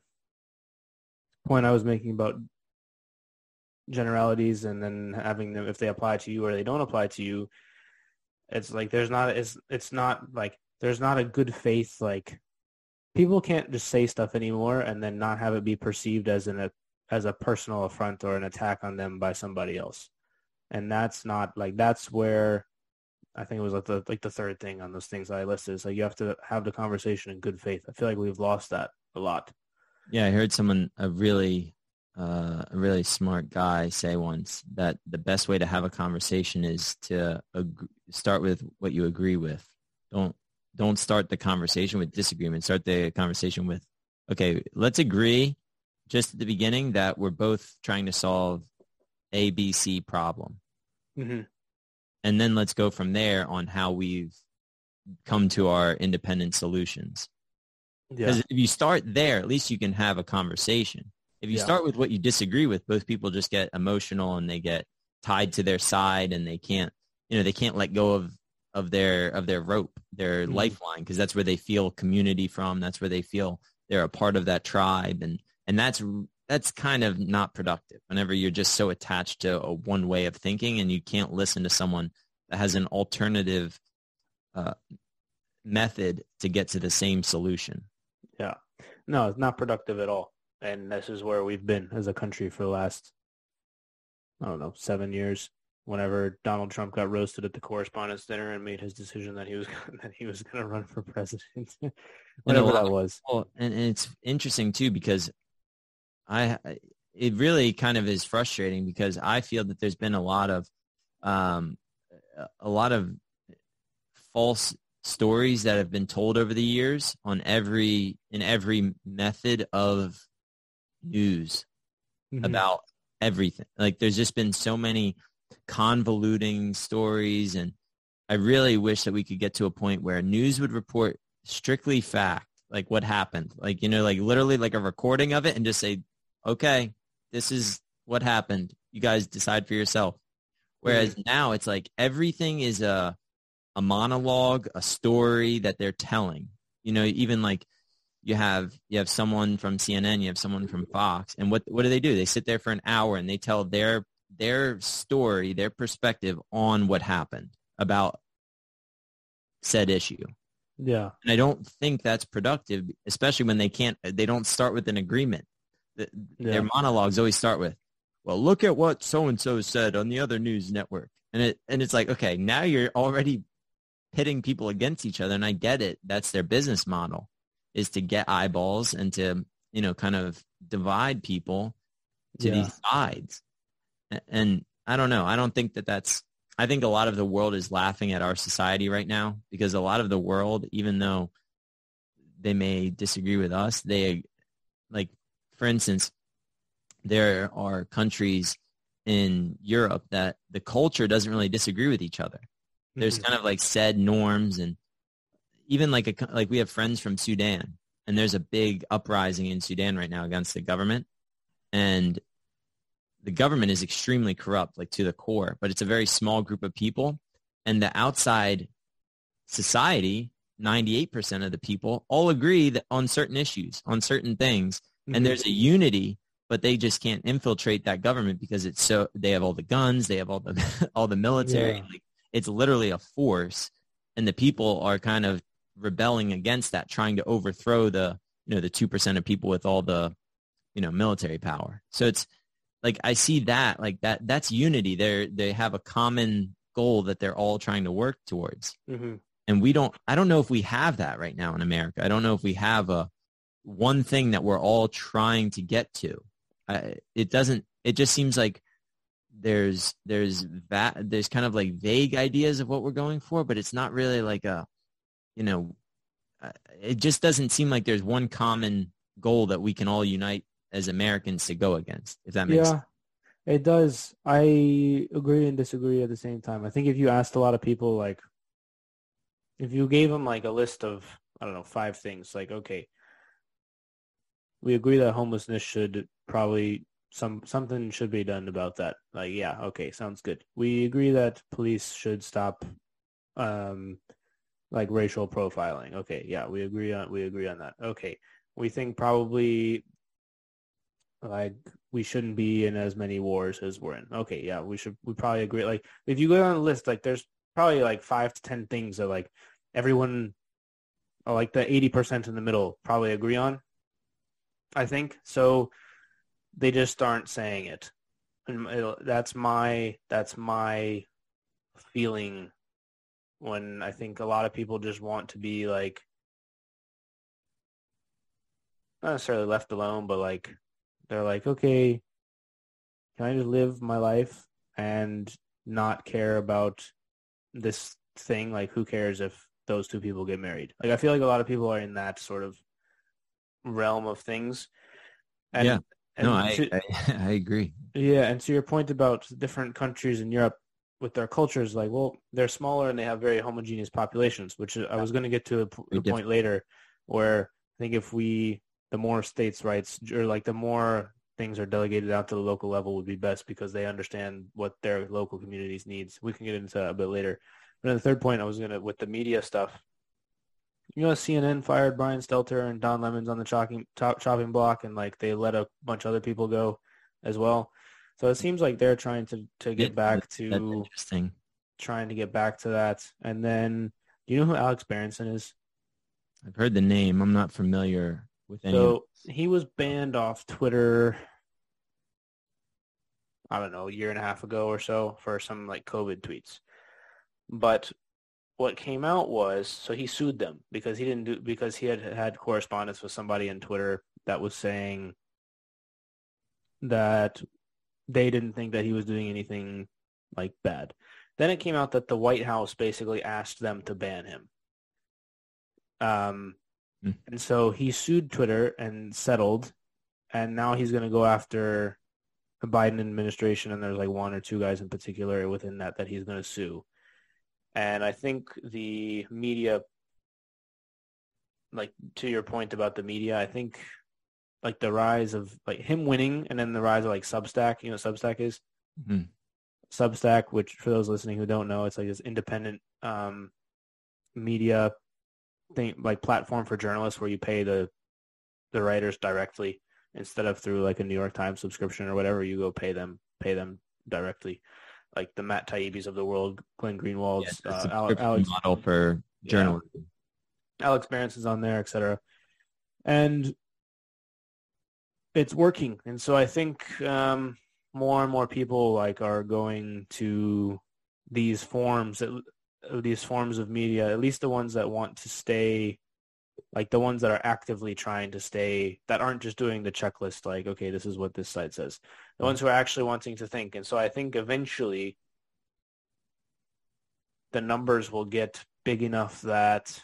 point I was making about generalities and then having them if they apply to you or they don't apply to you it's like there's not it's it's not like there's not a good faith like people can't just say stuff anymore and then not have it be perceived as an as a personal affront or an attack on them by somebody else and that's not like that's where I think it was like the like the third thing on those things I listed. So like you have to have the conversation in good faith. I feel like we've lost that a lot. Yeah, I heard someone a really uh, a really smart guy say once that the best way to have a conversation is to ag- start with what you agree with. Don't don't start the conversation with disagreement. Start the conversation with, okay, let's agree just at the beginning that we're both trying to solve a B C problem. Mm-hmm. And then let's go from there on how we've come to our independent solutions. Because yeah. if you start there, at least you can have a conversation. If you yeah. start with what you disagree with, both people just get emotional and they get tied to their side and they can't, you know, they can't let go of of their of their rope, their mm-hmm. lifeline, because that's where they feel community from. That's where they feel they're a part of that tribe, and and that's that's kind of not productive. Whenever you're just so attached to a one way of thinking, and you can't listen to someone that has an alternative uh, method to get to the same solution. Yeah, no, it's not productive at all, and this is where we've been as a country for the last I don't know seven years whenever Donald Trump got roasted at the correspondents dinner and made his decision that he was (laughs) that he was going to run for president, (laughs) whatever that was. Well, and, and it's interesting too because I it really kind of is frustrating because I feel that there's been a lot of um, a lot of false stories that have been told over the years on every in every method of news mm-hmm. about everything. Like there's just been so many convoluting stories. And I really wish that we could get to a point where news would report strictly fact, like what happened. Like, you know, like literally like a recording of it and just say, okay, this is what happened. You guys decide for yourself. Whereas mm-hmm. now it's like everything is a, a monologue, a story that they're telling. You know, even like you have you have someone from CNN, you have someone from Fox, and what what do they do? They sit there for an hour and they tell their their story, their perspective on what happened about said issue. Yeah. And I don't think that's productive, especially when they can't, they don't start with an agreement. Yeah. Their monologues always start with, well, look at what so and so said on the other news network, and it and it's like, okay, now you're already pitting people against each other, and I get it. That's their business model is to get eyeballs and to you know kind of divide people to yeah. these sides. And I don't know. I don't think that that's. I think a lot of the world is laughing at our society right now because a lot of the world, even though they may disagree with us, they like, for instance, there are countries in Europe that the culture doesn't really disagree with each other. There's mm-hmm. kind of like said norms and even like a like we have friends from Sudan and there's a big uprising in Sudan right now against the government and the government is extremely corrupt like to the core but it's a very small group of people and the outside society 98% of the people all agree that on certain issues on certain things mm-hmm. and there's a unity but they just can't infiltrate that government because it's so they have all the guns they have all the (laughs) all the military yeah. like, it's literally a force and the people are kind of rebelling against that, trying to overthrow the, you know, the 2% of people with all the, you know, military power. So it's like, I see that, like that, that's unity. They're, they have a common goal that they're all trying to work towards. Mm-hmm. And we don't, I don't know if we have that right now in America. I don't know if we have a one thing that we're all trying to get to. I, it doesn't, it just seems like there's there's that there's kind of like vague ideas of what we're going for but it's not really like a you know, uh, it just doesn't seem like there's one common goal that we can all unite as Americans to go against. If that makes yeah, sense. it does. I agree and disagree at the same time. I think if you asked a lot of people, like, if you gave them like a list of I don't know five things, like, okay, we agree that homelessness should probably some something should be done about that. Like, yeah, okay, sounds good. We agree that police should stop um, like racial profiling. Okay, yeah, we agree on we agree on that. Okay, we think probably like we shouldn't be in as many wars as we're in. Okay, yeah, we should we probably agree. Like if you go down the list, like there's probably like five to ten things that like everyone, uh, like the eighty percent in the middle, probably agree on. I think so. They just aren't saying it, and that's my that's my feeling when I think a lot of people just want to be like not necessarily left alone, but like they're like, okay, can I just live my life and not care about this thing? Like, who cares if those two people get married? Like, I feel like a lot of people are in that sort of realm of things. And, yeah. And no, I, to, I, (laughs) I agree. Yeah, and to your point about different countries in Europe, with their cultures, like, well, they're smaller and they have very homogeneous populations, which I was going to get to a, a point later where I think if we, the more states' rights or like the more things are delegated out to the local level would be best because they understand what their local communities needs. We can get into that a bit later. But then the third point I was going to, with the media stuff, you know, CNN fired Brian Stelter and Don Lemon's on the chopping, top, chopping block and like they let a bunch of other people go as well. So it seems like they're trying to, to get back to interesting. Trying to get back to that. And then do you know who Alex Berenson is? I've heard the name. I'm not familiar with any. So he was banned off Twitter. I don't know, a year and a half ago or so for some like COVID tweets. But what came out was so he sued them because he didn't do because he had had correspondence with somebody on Twitter that was saying that they didn't think that he was doing anything like bad. Then it came out that the White House basically asked them to ban him. Um, mm. and so he sued Twitter and settled, and now he's going to go after the Biden administration, and there's like one or two guys in particular within that that he's going to sue. And I think the media, like to your point about the media, I think like the rise of like him winning and then the rise of like Substack. You know Substack is? Mm-hmm. Substack, which for those listening who don't know, it's like this independent um, media thing, like platform for journalists where you pay the the writers directly instead of through like a New York Times subscription or whatever. You go pay them pay them directly, like the Matt Taibbi's of the world, Glenn Greenwald's, yeah, uh, Alex, Alex model for journalism. Yeah. Alex Berenson's on there, etc. And it's working. And so I think um, more and more people like are going to these forms these forms of media, at least the ones that want to stay like the ones that are actively trying to stay that aren't just doing the checklist like okay this is what this site says. The ones who are actually wanting to think. And so i think eventually the numbers will get big enough that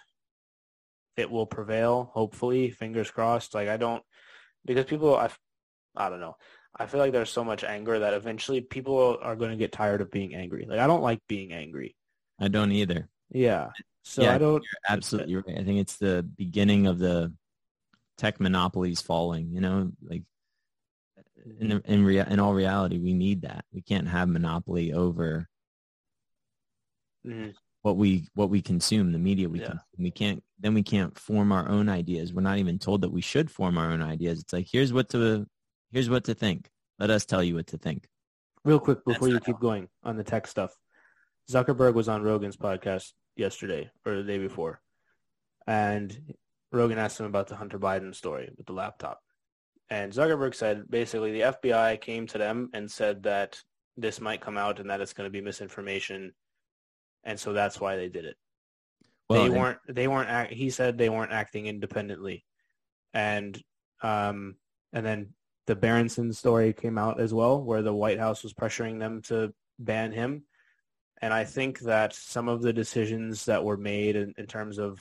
it will prevail hopefully fingers crossed. Like i don't because people i i don't know. I feel like there's so much anger that eventually people are going to get tired of being angry. Like i don't like being angry i don't either yeah so yeah, I don't. You're absolutely right. I think it's the beginning of the tech monopolies falling. You know, like in in rea- in all reality, we need that. We can't have monopoly over mm-hmm. what we what we consume, the media we yeah. consume. We can't then we can't form our own ideas. We're not even told that we should form our own ideas. It's like here's what to here's what to think. Let us tell you what to think. Real quick before That's you keep going on the tech stuff, Zuckerberg was on Rogan's podcast yesterday or the day before, and Rogan asked him about the Hunter Biden story with the laptop. And Zuckerberg said basically the FBI came to them and said that this might come out and that it's going to be misinformation, and so that's why they did it. Well, they weren't. They weren't. Act, he said they weren't acting independently, and um, and then the Berenson story came out as well, where the White House was pressuring them to ban him, and I think that some of the decisions that were made in, in terms of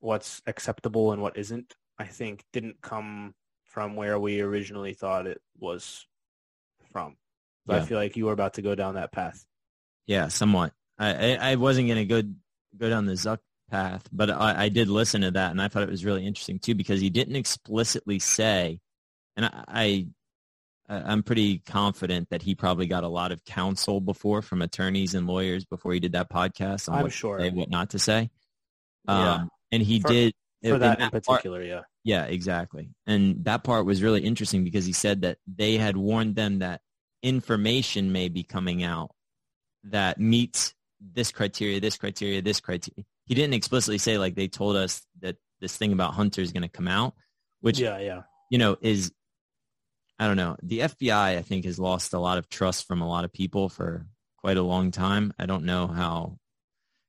what's acceptable and what isn't, I think didn't come from where we originally thought it was from. So yeah. I feel like you were about to go down that path. Yeah, somewhat. I, I, I wasn't going to go go down the Zuck path, but I, I did listen to that, and I thought it was really interesting too because he didn't explicitly say, and I, I I'm pretty confident that he probably got a lot of counsel before from attorneys and lawyers before he did that podcast on I'm what sure. to say, what not to say. Yeah. Um, and he for, did for that in, particular, part, yeah. Yeah, exactly. And that part was really interesting because he said that they had warned them that information may be coming out that meets this criteria, this criteria, this criteria. He didn't explicitly say like they told us that this thing about Hunter is going to come out, which yeah, yeah, you know is I don't know. The FBI, I think, has lost a lot of trust from a lot of people for quite a long time. I don't know how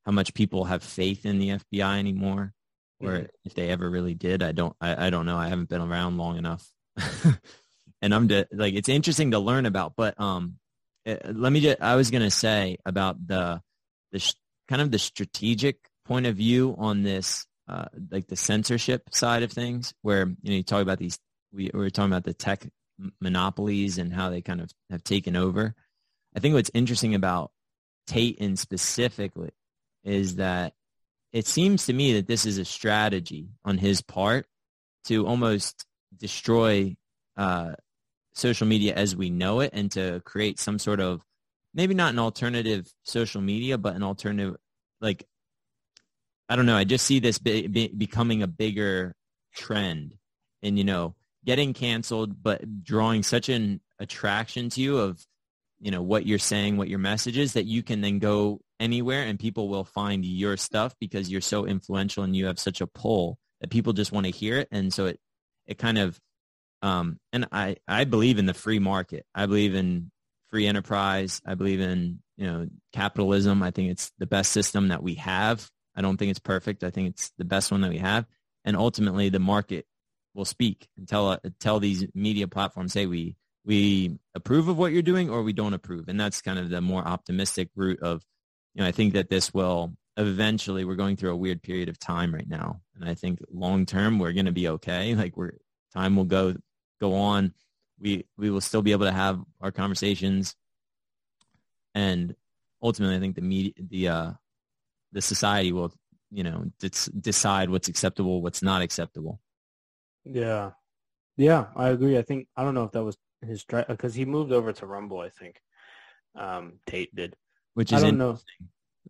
how much people have faith in the FBI anymore, or mm-hmm. if they ever really did. I don't. I, I don't know. I haven't been around long enough, (laughs) and I'm de- like it's interesting to learn about. But um, it, eh, let me. Just, I was gonna say about the the sh- kind of the strategic point of view on this, uh, like the censorship side of things, where you know you talk about these. We, we were talking about the tech monopolies and how they kind of have taken over. I think what's interesting about Tate in specifically is that it seems to me that this is a strategy on his part to almost destroy uh, social media as we know it and to create some sort of maybe not an alternative social media, but an alternative like I don't know. I just see this be, be, becoming a bigger trend, and you know, getting canceled, but drawing such an attraction to you of, you know, what you're saying, what your message is that you can then go anywhere and people will find your stuff because you're so influential and you have such a pull that people just want to hear it. And so it, it kind of, um, and I, I believe in the free market. I believe in free enterprise. I believe in, you know, capitalism. I think it's the best system that we have. I don't think it's perfect. I think it's the best one that we have. And ultimately the market will speak and tell uh, tell these media platforms, hey, we we approve of what you're doing or we don't approve. And that's kind of the more optimistic route of, you know, I think that this will eventually we're going through a weird period of time right now. And I think long term we're going to be okay. Like we're time will go go on. We we will still be able to have our conversations. And ultimately I think the media the uh the society will, you know, decide what's acceptable, what's not acceptable. Yeah, yeah, I agree. I think I don't know if that was his strike because he moved over to Rumble. I think um, Tate did, which is I don't know.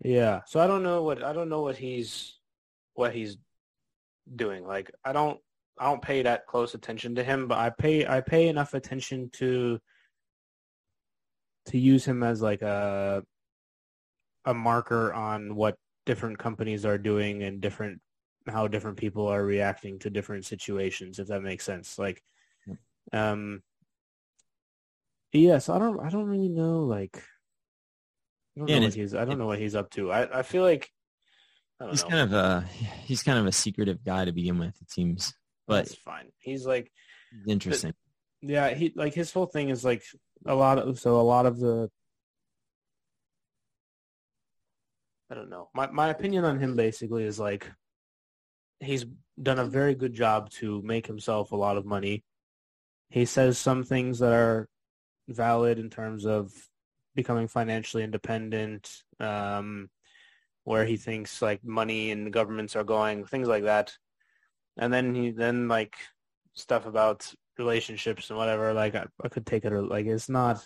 Yeah, so I don't know what I don't know what he's what he's doing. Like I don't I don't pay that close attention to him, but I pay I pay enough attention to to use him as like a a marker on what different companies are doing and different how different people are reacting to different situations, if that makes sense. Like, um, Yes, I don't. I don't really know. Like, I don't yeah, know what he's. I don't know what he's up to. I. I feel like. he's know. kind of a. He's kind of a secretive guy to begin with. It seems, but it's fine. He's like interesting. But, yeah, he like his whole thing is like a lot of so a lot of the. I don't know. My my opinion on him basically is like. He's done a very good job to make himself a lot of money. He says some things that are valid in terms of becoming financially independent, um, where he thinks like money and governments are going, things like that. And then he then like stuff about relationships and whatever. Like I, I could take it or like it's not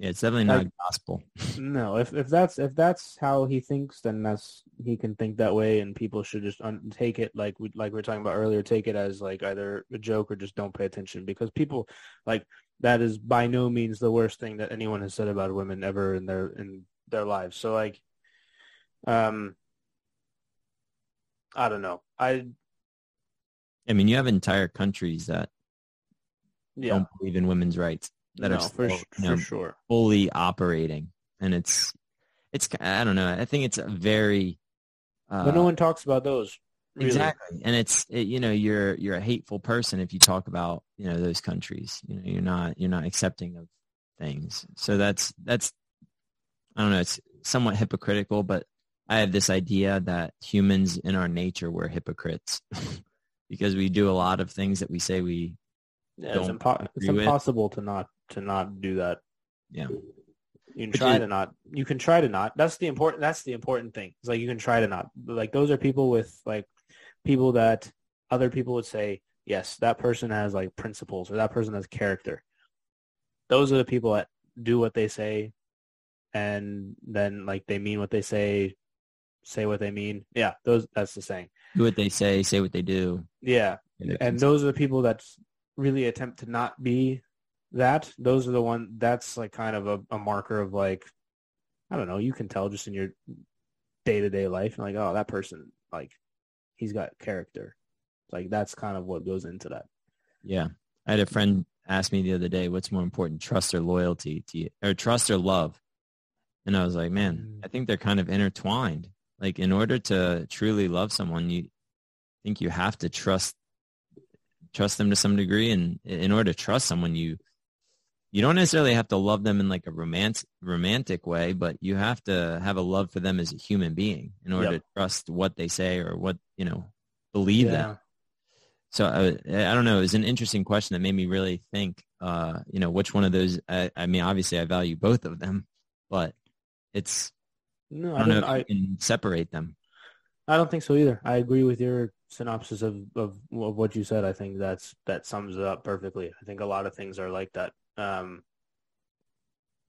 yeah, it's definitely not like, gospel. (laughs) No, if if that's if that's how he thinks, then that's he can think that way, and people should just un- take it like we like we were talking about earlier. Take it as like either a joke or just don't pay attention because people like that is by no means the worst thing that anyone has said about women ever in their in their lives. So like, um, I don't know. I. I mean, you have entire countries that yeah. don't believe in women's rights that no, are still, for, know, sure fully operating, and it's it's I don't know. I think it's a very uh, but no one talks about those. Really. Exactly, and it's it, you know you're you're a hateful person if you talk about you know those countries. You know you're not you're not accepting of things. So that's that's I don't know. It's somewhat hypocritical, but I have this idea that humans in our nature we're hypocrites (laughs) because we do a lot of things that we say we yeah, it's, impo- it's impossible to not to not do that. Yeah. You can try to not. You can try to not. That's the important. That's the important thing. It's like you can try to not. Like those are people with like people that other people would say, yes, that person has like principles or that person has character. Those are the people that do what they say, and then like they mean what they say, say what they mean. Yeah, those. That's the saying. Do what they say, say what they do. Yeah, and those are the people that really attempt to not be that those are the one that's like kind of a, a marker of like I don't know, you can tell just in your day to day life, like, oh, that person, like, he's got character. Like, that's kind of what goes into that. Yeah. I had a friend ask me the other day, what's more important, trust or loyalty to you, or trust or love? And I was like, man, mm. I think they're kind of intertwined. Like, in order to truly love someone, you think you have to trust trust them to some degree and in order to trust someone you you don't necessarily have to love them in like a romantic romantic way, but you have to have a love for them as a human being in order yep. to trust what they say or what you know believe yeah. them. So I, uh, I don't know. It was an interesting question that made me really think. Uh, you know, which one of those? I, I mean, obviously, I value both of them, but it's no, I don't, I don't know I, can separate them. I don't think so either. I agree with your synopsis of, of, of what you said. I think that's that sums it up perfectly. I think a lot of things are like that. Um,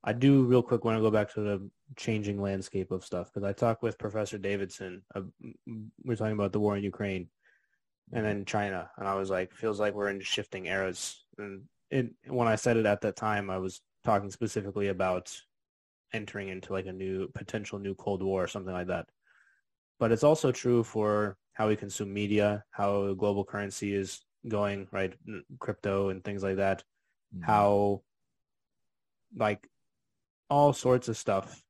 I do real quick want to go back to the changing landscape of stuff because I talked with Professor Davidson. Uh, we are talking about the war in Ukraine and then China, and I was like, feels like we're in shifting eras. And it, when I said it at that time, I was talking specifically about entering into like a new potential new Cold War or something like that. But it's also true for how we consume media, how global currency is going, right? Crypto and things like that mm-hmm. how like all sorts of stuff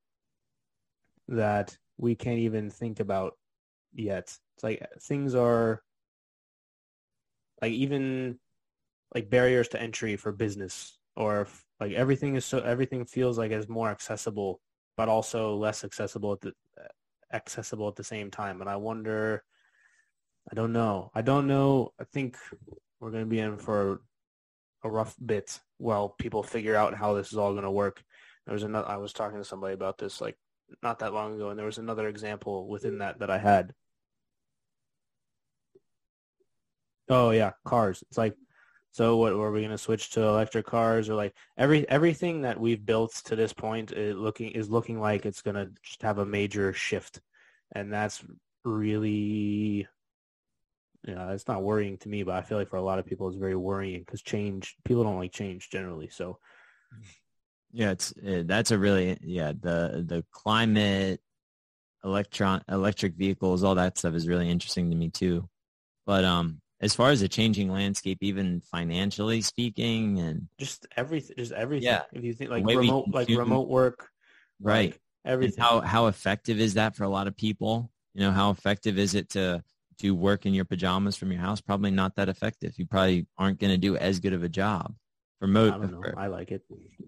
that we can't even think about yet. It's like things are like even like barriers to entry for business or like everything is so everything feels like it's more accessible but also less accessible at the accessible at the same time and I wonder I don't know. I don't know. I think we're going to be in for a rough bit while people figure out how this is all going to work. There was another. I was talking to somebody about this like not that long ago, and there was another example within that that I had. Oh yeah, cars. It's like, so what? Are we going to switch to electric cars, or like every everything that we've built to this point is looking is looking like it's going to just have a major shift, and that's really yeah, it's not worrying to me, but I feel like for a lot of people, it's very worrying because change. People don't like change generally. So, yeah, it's that's a really yeah the the climate, electron electric vehicles, all that stuff is really interesting to me too. But um, as far as a changing landscape, even financially speaking, and just everything, just everything. Yeah. If you think like remote, like remote work, right? Like everything. And how how effective is that for a lot of people? You know, how effective is it to to work in your pajamas from your house? Probably not that effective. You probably aren't going to do as good of a job. For most, I don't know. I like it.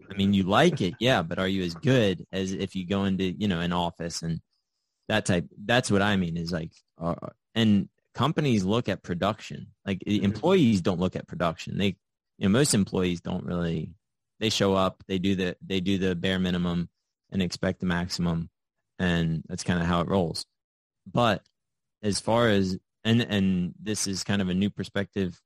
I mean, you like it, yeah, but are you as good as if you go into you know an office and that type? That's what I mean. Is like, uh, and companies look at production. Like mm-hmm. employees don't look at production. They, you know, most employees don't really. They show up, they do the they do the bare minimum, and expect the maximum, and that's kind of how it rolls. But as far as and and this is kind of a new perspective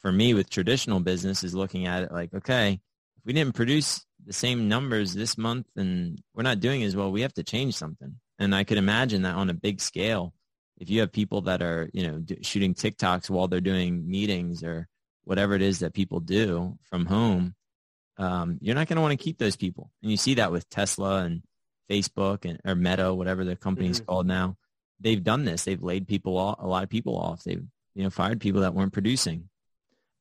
for me with traditional business is looking at it like, okay, if we didn't produce the same numbers this month and we're not doing as well, we have to change something. And I could imagine that on a big scale, if you have people that are, you know, shooting TikToks while they're doing meetings or whatever it is that people do from home, um, you're not going to want to keep those people. And you see that with Tesla and Facebook and or Meta, whatever the company's mm-hmm. called now. They've done this. They've laid people off, a lot of people off. They've you know fired people that weren't producing,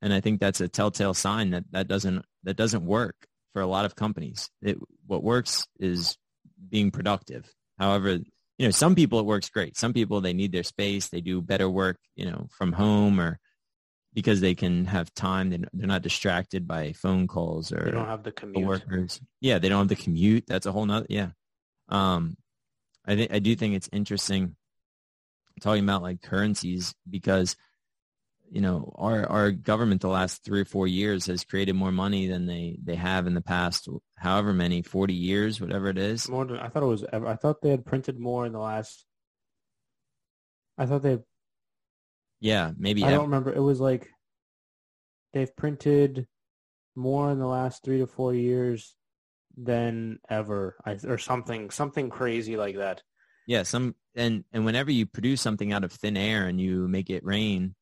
and I think that's a telltale sign that that doesn't that doesn't work for a lot of companies. It, what works is being productive. However, you know, some people it works great. Some people they need their space. They do better work, you know, from home or because they can have time. They're not distracted by phone calls or they don't have the commute. Workers. Yeah, they don't have the commute. That's a whole nother. Yeah, um, I think I do think it's interesting talking about like currencies because you know our our government the last three or four years has created more money than they they have in the past however many 40 years whatever it is more than i thought it was ever i thought they had printed more in the last i thought they yeah maybe i ever. don't remember it was like they've printed more in the last three to four years than ever or something something crazy like that yeah some and and whenever you produce something out of thin air and you make it rain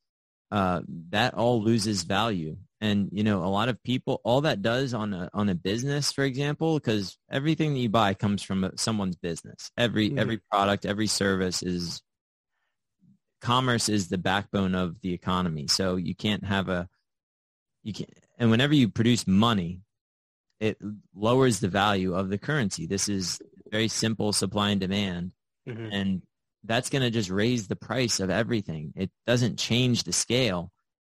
uh, that all loses value and you know a lot of people all that does on a on a business for example because everything that you buy comes from someone's business every mm-hmm. every product every service is commerce is the backbone of the economy so you can't have a you can and whenever you produce money it lowers the value of the currency. This is very simple supply and demand. Mm-hmm. And that's going to just raise the price of everything. It doesn't change the scale,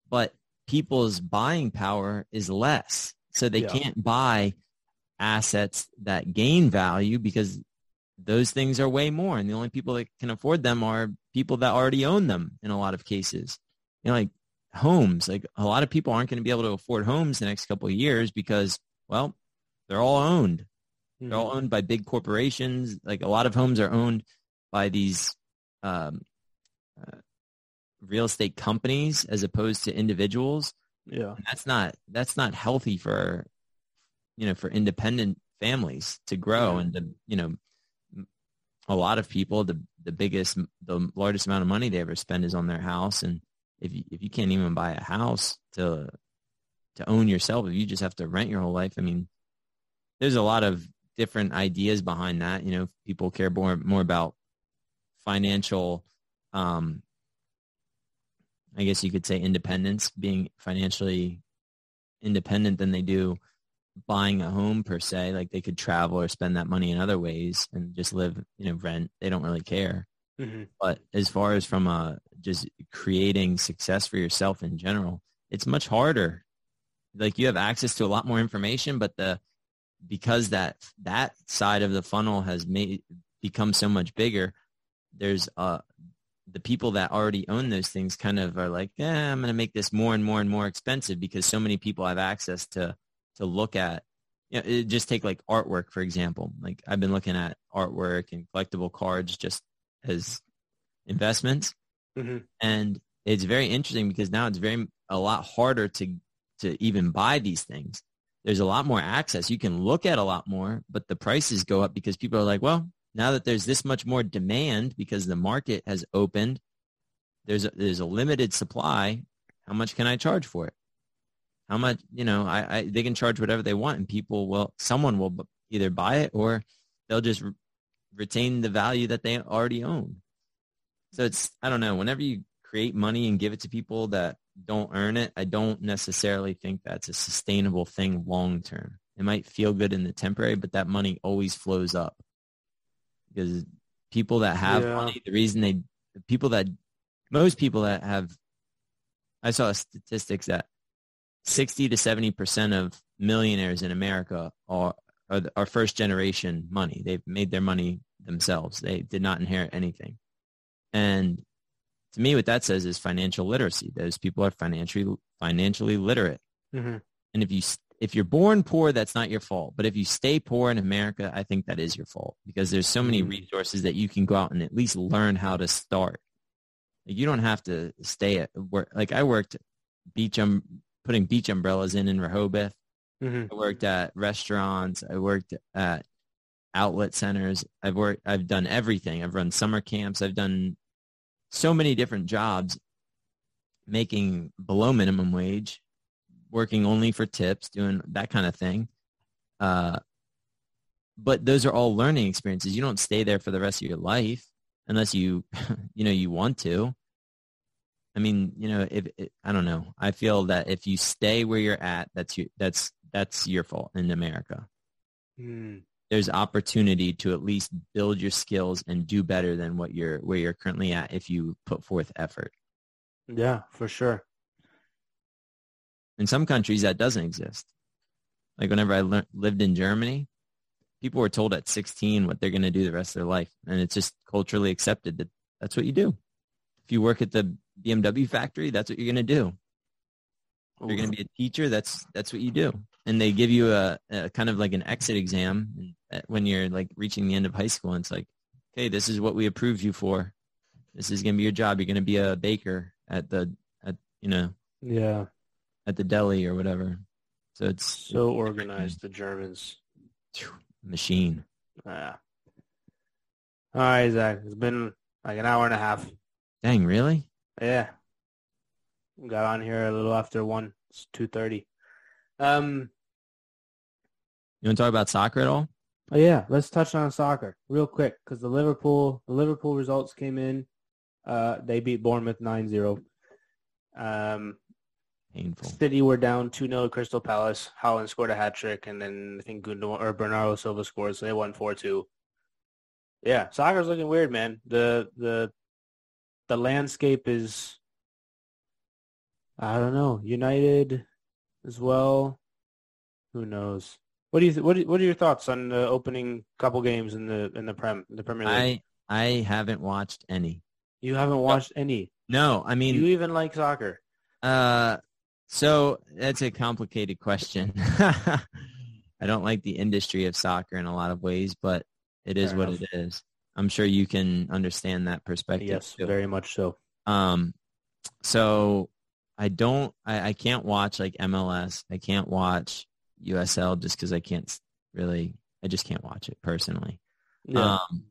but people's buying power is less. So they yeah. can't buy assets that gain value because those things are way more. And the only people that can afford them are people that already own them in a lot of cases. You know, like homes, like a lot of people aren't going to be able to afford homes the next couple of years because well, they're all owned. Mm-hmm. They're all mm-hmm. owned by big corporations. Like a lot of homes are owned by these um, uh, real estate companies as opposed to individuals. Yeah, and that's not that's not healthy for you know for independent families to grow mm-hmm. and to you know a lot of people the the biggest the largest amount of money they ever spend is on their house and if you if you can't even buy a house to to own yourself if you just have to rent your whole life i mean there's a lot of different ideas behind that. You know people care more more about financial um i guess you could say independence being financially independent than they do buying a home per se. Like they could travel or spend that money in other ways and just live you know rent. They don't really care. Mm-hmm. but as far as from a just creating success for yourself in general it's much harder. Like you have access to a lot more information, but the because that that side of the funnel has made become so much bigger, there's uh the people that already own those things kind of are like, yeah, I'm going to make this more and more and more expensive because so many people have access to to look at. You know, just take like artwork for example. Like I've been looking at artwork and collectible cards just as investments, mm-hmm. and it's very interesting because now it's very a lot harder to to even buy these things. There's a lot more access. You can look at a lot more, but the prices go up because people are like, well, now that there's this much more demand because the market has opened, there's a, there's a limited supply. How much can I charge for it? How much, you know, I, I they can charge whatever they want and people will, someone will either buy it or they'll just re- retain the value that they already own. So it's, I don't know, whenever you create money and give it to people that don't earn it, I don't necessarily think that's a sustainable thing long term. It might feel good in the temporary, but that money always flows up because people that have yeah. money, the reason they, the people that, most people that have, I saw statistics that 60 to 70% of millionaires in America are, are, are first generation money. They've made their money themselves. They did not inherit anything. And to me, what that says is financial literacy. Those people are financially financially literate. Mm-hmm. And if you if you're born poor, that's not your fault. But if you stay poor in America, I think that is your fault because there's so many mm-hmm. resources that you can go out and at least learn how to start. Like you don't have to stay at work. Like I worked beach um putting beach umbrellas in in Rehoboth. Mm-hmm. I worked at restaurants. I worked at outlet centers. I've worked. I've done everything. I've run summer camps. I've done so many different jobs, making below minimum wage, working only for tips, doing that kind of thing. Uh, but those are all learning experiences. You don't stay there for the rest of your life unless you, (laughs) you know, you want to. I mean, you know, if I don't know, I feel that if you stay where you're at, that's your that's that's your fault in America. Mm. There's opportunity to at least build your skills and do better than what you're where you're currently at if you put forth effort. Yeah, for sure. In some countries, that doesn't exist. Like whenever I le- lived in Germany, people were told at 16 what they're going to do the rest of their life, and it's just culturally accepted that that's what you do. If you work at the BMW factory, that's what you're going to do. If you're going to be a teacher, that's that's what you do. And they give you a, a kind of like an exit exam when you're like reaching the end of high school. And it's like, okay, this is what we approved you for. This is going to be your job. You're going to be a baker at the, at you know, yeah, at the deli or whatever. So it's so organized. The Germans machine. Yeah. All right, Zach. It's been like an hour and a half. Dang, really? Yeah. Got on here a little after one. It's two thirty. Um, you want to talk about soccer at all? Oh yeah, let's touch on soccer real quick because the Liverpool the Liverpool results came in. Uh, they beat Bournemouth 9-0. Um, Painful. City were down 2-0 Crystal Palace. Haaland scored a hat trick, and then I think Gundogan or Bernardo Silva scored, so they won 4-2. Yeah, soccer's looking weird, man. The the the landscape is I don't know. United as well. Who knows? What do you th- what What are your thoughts on the opening couple games in the in the prem the Premier League? I I haven't watched any. You haven't watched no. any. No, I mean, do you even like soccer? Uh, so that's a complicated question. (laughs) I don't like the industry of soccer in a lot of ways, but it is Fair what enough. it is. I'm sure you can understand that perspective. Yes, too. very much so. Um, so I don't, I, I can't watch like MLS. I can't watch USL just because I can't really, I just can't watch it personally. Yeah. Um,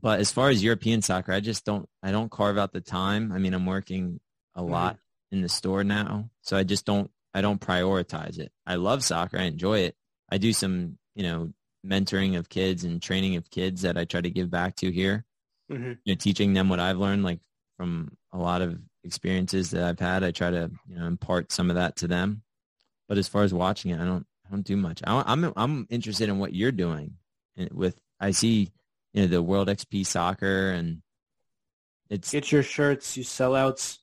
but as far as European soccer, I just don't, I don't carve out the time. I mean, I'm working a mm-hmm. lot in the store now, so I just don't, I don't prioritize it. I love soccer. I enjoy it. I do some, you know, mentoring of kids and training of kids that I try to give back to here. Mm-hmm. You know, teaching them what I've learned, like from a lot of experiences that I've had. I try to you know impart some of that to them. But as far as watching it, I don't I don't do much. I, I'm I'm interested in what you're doing with. I see you know the World XP Soccer and it's get your shirts, you sellouts.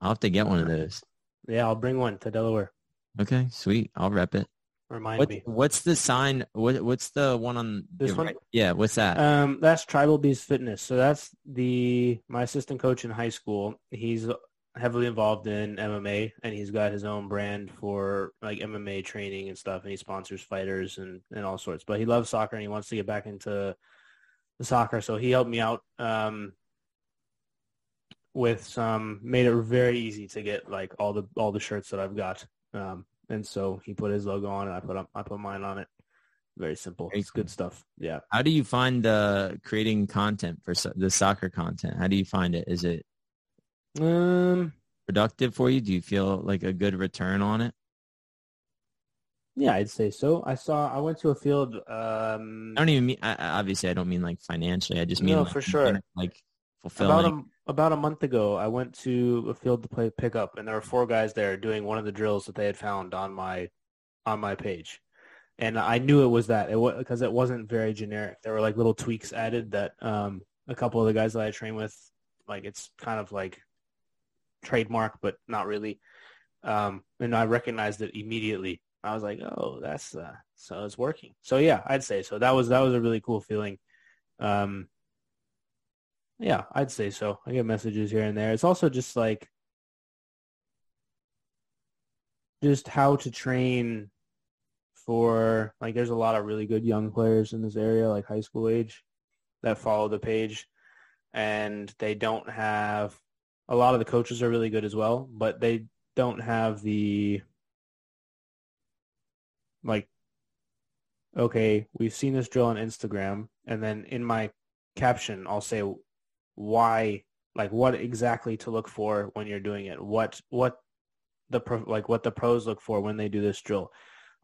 I'll have to get one of those. Yeah, I'll bring one to Delaware. Okay, sweet. I'll rep it. Remind what, me. What's the sign? What, what's the one on this one? Right? Yeah, what's that? Um, that's Tribal Beast Fitness. So that's the my assistant coach in high school. He's heavily involved in MMA, and he's got his own brand for like MMA training and stuff. And he sponsors fighters and and all sorts. But he loves soccer, and he wants to get back into the soccer. So he helped me out. Um, with some made it very easy to get like all the all the shirts that I've got. Um, and so he put his logo on and I put I put mine on it. Very simple. It's good stuff. Yeah. How do you find uh, creating content for so- the soccer content? How do you find it? Is it um productive for you? Do you feel like a good return on it? Yeah, I'd say so. I saw. I went to a field. Um, I don't even mean. I, obviously, I don't mean like financially. I just mean no, like, for sure. Like fulfilling. About about a month ago, I went to a field to play pickup, and there were four guys there doing one of the drills that they had found on my on my page, and I knew it was that it was because it wasn't very generic. There were like little tweaks added that um, a couple of the guys that I train with, like it's kind of like trademark, but not really. Um, and I recognized it immediately. I was like, oh, that's uh, so it's working. So yeah, I'd say so. That was that was a really cool feeling. Um, yeah, I'd say so. I get messages here and there. It's also just like just how to train for like there's a lot of really good young players in this area like high school age that follow the page and they don't have a lot of the coaches are really good as well but they don't have the like okay we've seen this drill on instagram and then in my caption i'll say why like what exactly to look for when you're doing it. What what the pro, like what the pros look for when they do this drill.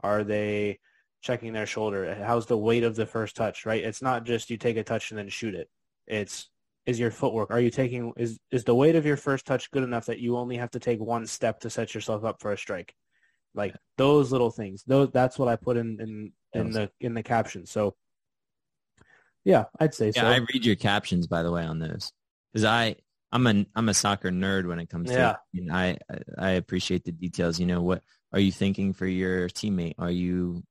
Are they checking their shoulder? How's the weight of the first touch right? It's not just you take a touch and then shoot it. It's is your footwork are you taking is is the weight of your first touch good enough that you only have to take one step to set yourself up for a strike like those little things those that's what i put in in in the in the caption so yeah i'd say yeah, so i read your captions by the way on those because i i'm a i'm a soccer nerd when it comes to yeah. it. I, I appreciate the details you know what are you thinking for your teammate are you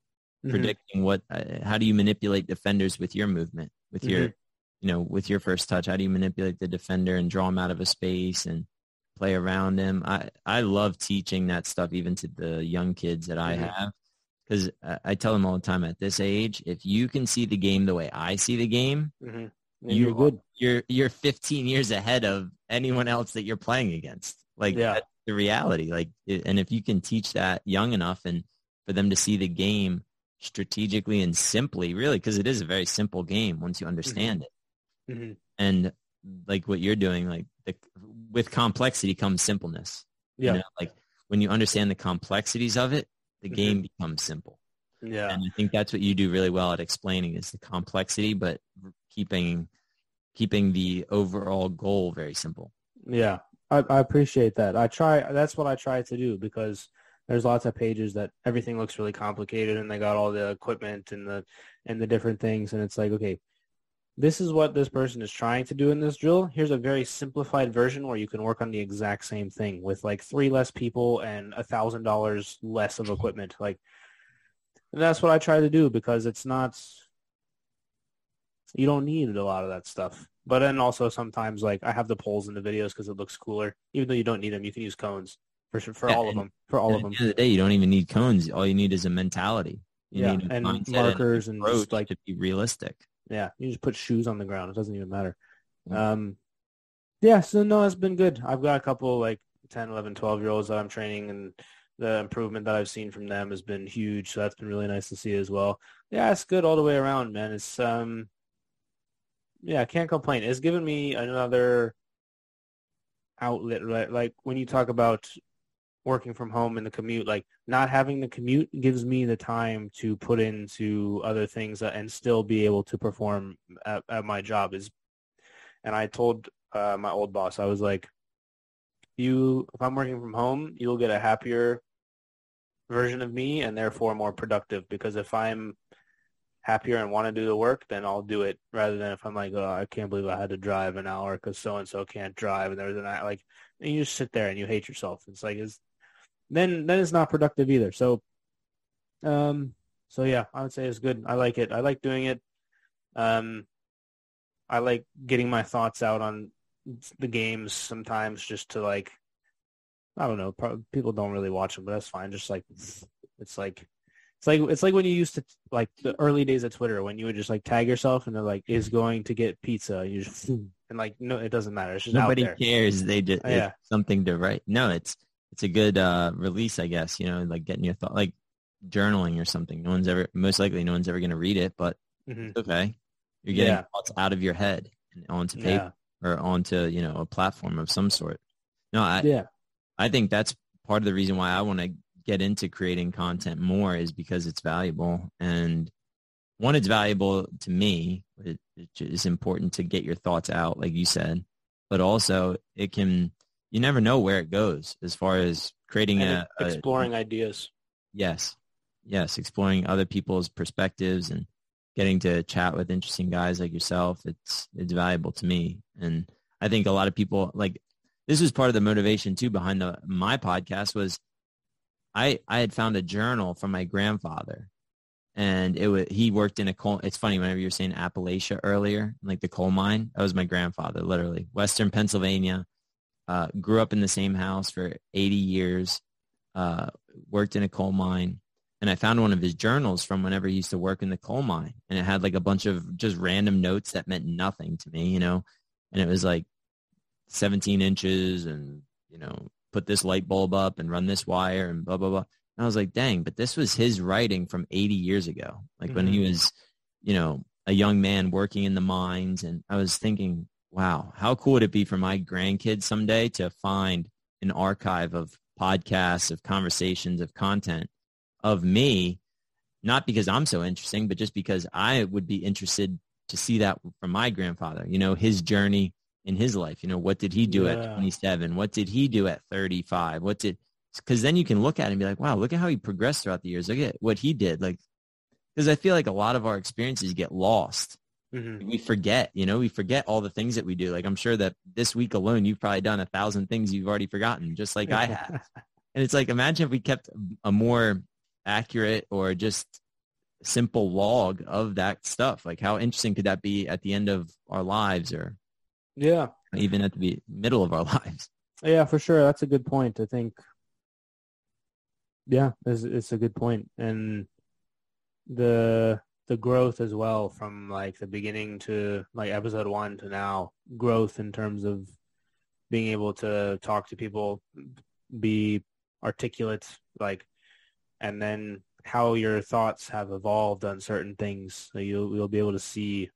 mm-hmm. predicting what uh, how do you manipulate defenders with your movement with mm-hmm. your you know with your first touch how do you manipulate the defender and draw him out of a space and play around him. I, I love teaching that stuff even to the young kids that I mm-hmm. have because I tell them all the time at this age, if you can see the game the way I see the game, mm-hmm. you're good. You're you're 15 years ahead of anyone else that you're playing against. Like yeah. that's the reality. Like, and if you can teach that young enough and for them to see the game strategically and simply, really, because it is a very simple game once you understand mm-hmm. it. Mm-hmm. And like what you're doing, like the, with complexity comes simpleness. Yeah. You know, like when you understand the complexities of it, the mm-hmm. game becomes simple. Yeah. And I think that's what you do really well at explaining is the complexity, but keeping keeping the overall goal very simple. Yeah. I, I appreciate that. I try that's what I try to do because there's lots of pages that everything looks really complicated and they got all the equipment and the and the different things and it's like okay this is what this person is trying to do in this drill. Here's a very simplified version where you can work on the exact same thing with like three less people and a thousand dollars less of equipment. Like, that's what I try to do because it's not, you don't need a lot of that stuff. But then also sometimes like I have the poles in the videos because it looks cooler. Even though you don't need them, you can use cones for for yeah, all of them. For all of them. At the end of the day, you don't even need cones. All you need is a mentality. You yeah, and markers and, and just like to be realistic. Yeah, you just put shoes on the ground. It doesn't even matter. Mm-hmm. Um, yeah, so no, it's been good. I've got a couple like 10, 11, 12 year olds that I'm training and the improvement that I've seen from them has been huge. So that's been really nice to see as well. Yeah, it's good all the way around, man. It's, um, yeah, I can't complain. It's given me another outlet, right? Like when you talk about working from home and the commute, like not having the commute gives me the time to put into other things and still be able to perform at, at my job is, and I told uh, my old boss, I was like, you, if I'm working from home, you'll get a happier version of me and therefore more productive because if I'm happier and want to do the work, then I'll do it rather than if I'm like, oh, I can't believe I had to drive an hour because so-and-so can't drive and there's an, like, and you just sit there and you hate yourself. It's like, is then then it's not productive either. So, um, so yeah, I would say it's good. I like it. I like doing it. Um, I like getting my thoughts out on the games sometimes, just to like, I don't know. People don't really watch them, but that's fine. Just like, it's like. It's like it's like when you used to like the early days of Twitter when you would just like tag yourself and they're like is going to get pizza and you just (laughs) and like no it doesn't matter it's just nobody cares they just yeah. something to write no it's it's a good uh, release, I guess. You know, like getting your thought, like journaling or something. No one's ever, most likely, no one's ever going to read it, but mm-hmm. okay. You're getting yeah. thoughts out of your head and onto paper yeah. or onto you know a platform of some sort. No, I yeah, I think that's part of the reason why I want to get into creating content more is because it's valuable and one, it's valuable to me. It, it's important to get your thoughts out, like you said, but also it can, you never know where it goes as far as creating a, a, exploring ideas. Yes. Yes. Exploring other people's perspectives and getting to chat with interesting guys like yourself. It's, it's valuable to me. And I think a lot of people like this was part of the motivation too behind the, my podcast was I, I had found a journal from my grandfather and it was, he worked in a coal. It's funny whenever you were saying Appalachia earlier, like the coal mine, that was my grandfather, literally Western Pennsylvania, uh, grew up in the same house for 80 years, uh, worked in a coal mine. And I found one of his journals from whenever he used to work in the coal mine. And it had like a bunch of just random notes that meant nothing to me, you know? And it was like 17 inches and, you know, put this light bulb up and run this wire and blah, blah, blah. And I was like, dang, but this was his writing from 80 years ago. Like mm-hmm. when he mm-hmm. was, you know, a young man working in the mines. And I was thinking, wow, how cool would it be for my grandkids someday to find an archive of podcasts, of conversations, of content of me, not because I'm so interesting, but just because I would be interested to see that from my grandfather, you know, his journey in his life. You know, what did he do yeah. at 27? What did he do at 35? What did, because then you can look at it and be like, wow, look at how he progressed throughout the years. Look at what he did. Like, because I feel like a lot of our experiences get lost. Mm-hmm. We forget, you know, we forget all the things that we do. Like I'm sure that this week alone, you've probably done a thousand things you've already forgotten, just like I have. (laughs) and it's like, imagine if we kept a more accurate or just simple log of that stuff. Like how interesting could that be at the end of our lives or yeah, even at the middle of our (laughs) lives? Yeah, for sure. That's a good point. I think yeah, it's, it's a good point, and the the growth as well from like the beginning to like episode one to now, growth in terms of being able to talk to people, be articulate, like, and then how your thoughts have evolved on certain things. So you'll you'll be able to see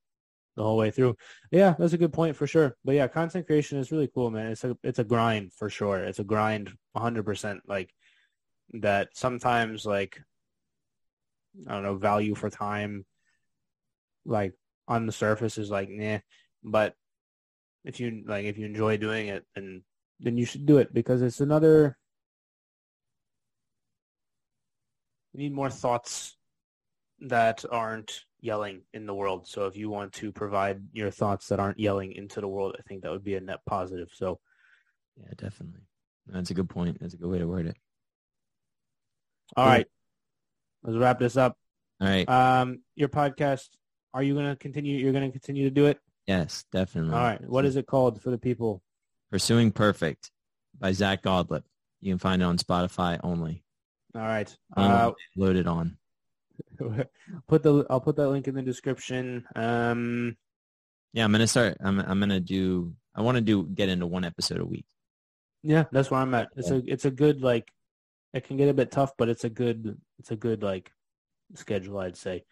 the whole way through. Yeah, that's a good point for sure. But yeah, content creation is really cool, man. It's a it's a grind for sure. It's a grind, 100%. Like that sometimes like I don't know value for time like on the surface is like nah. But if you like if you enjoy doing it then then you should do it because it's another we need more thoughts that aren't yelling in the world. So if you want to provide your thoughts that aren't yelling into the world i think that would be a net positive. So yeah definitely. That's a good point. That's a good way to word it. All right. Let's wrap this up. All right. Um, your podcast, are you going to continue? You're going to continue to do it? Yes, definitely. All right. What is it called for the people? Pursuing Perfect by Zach Godlip. You can find it on Spotify only. All right. Uh, loaded on. (laughs) put the I'll put that link in the description. Um, yeah, I'm gonna start. I'm I'm gonna do. I want to do get into one episode a week. Yeah, that's where I'm at. It's a it's a good like it can get a bit tough, but it's a good it's a good like schedule, I'd say,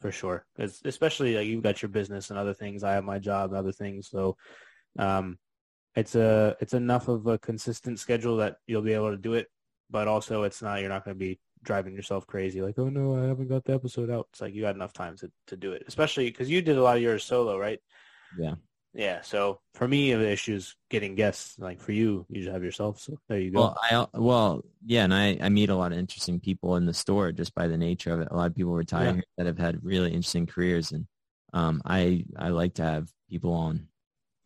for sure. Because especially like you've got your business and other things. I have my job, and other things. So, um, it's a it's enough of a consistent schedule that you'll be able to do it. But also, it's not you're not going to be driving yourself crazy like oh no i haven't got the episode out it's like you got enough time to, to do it especially because you did a lot of yours solo right yeah yeah. So for me, the issue is getting guests. Like for you, you just have yourself. So there you go. Well, I well, yeah, and I I meet a lot of interesting people in the store just by the nature of it. A lot of people retire yeah. that have had really interesting careers, and um, I I like to have people on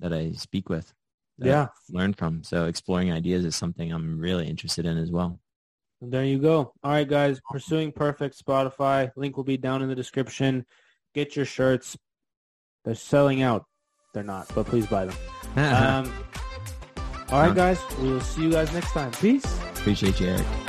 that I speak with. yeah, learn from. So exploring ideas is something I'm really interested in as well. And there you go. All right, guys. Pursuing Perfect Spotify. Link will be down in the description. Get your shirts. They're selling out they're not, but please buy them. (laughs) um, all right, guys. We will see you guys next time. Peace. Appreciate you, Eric.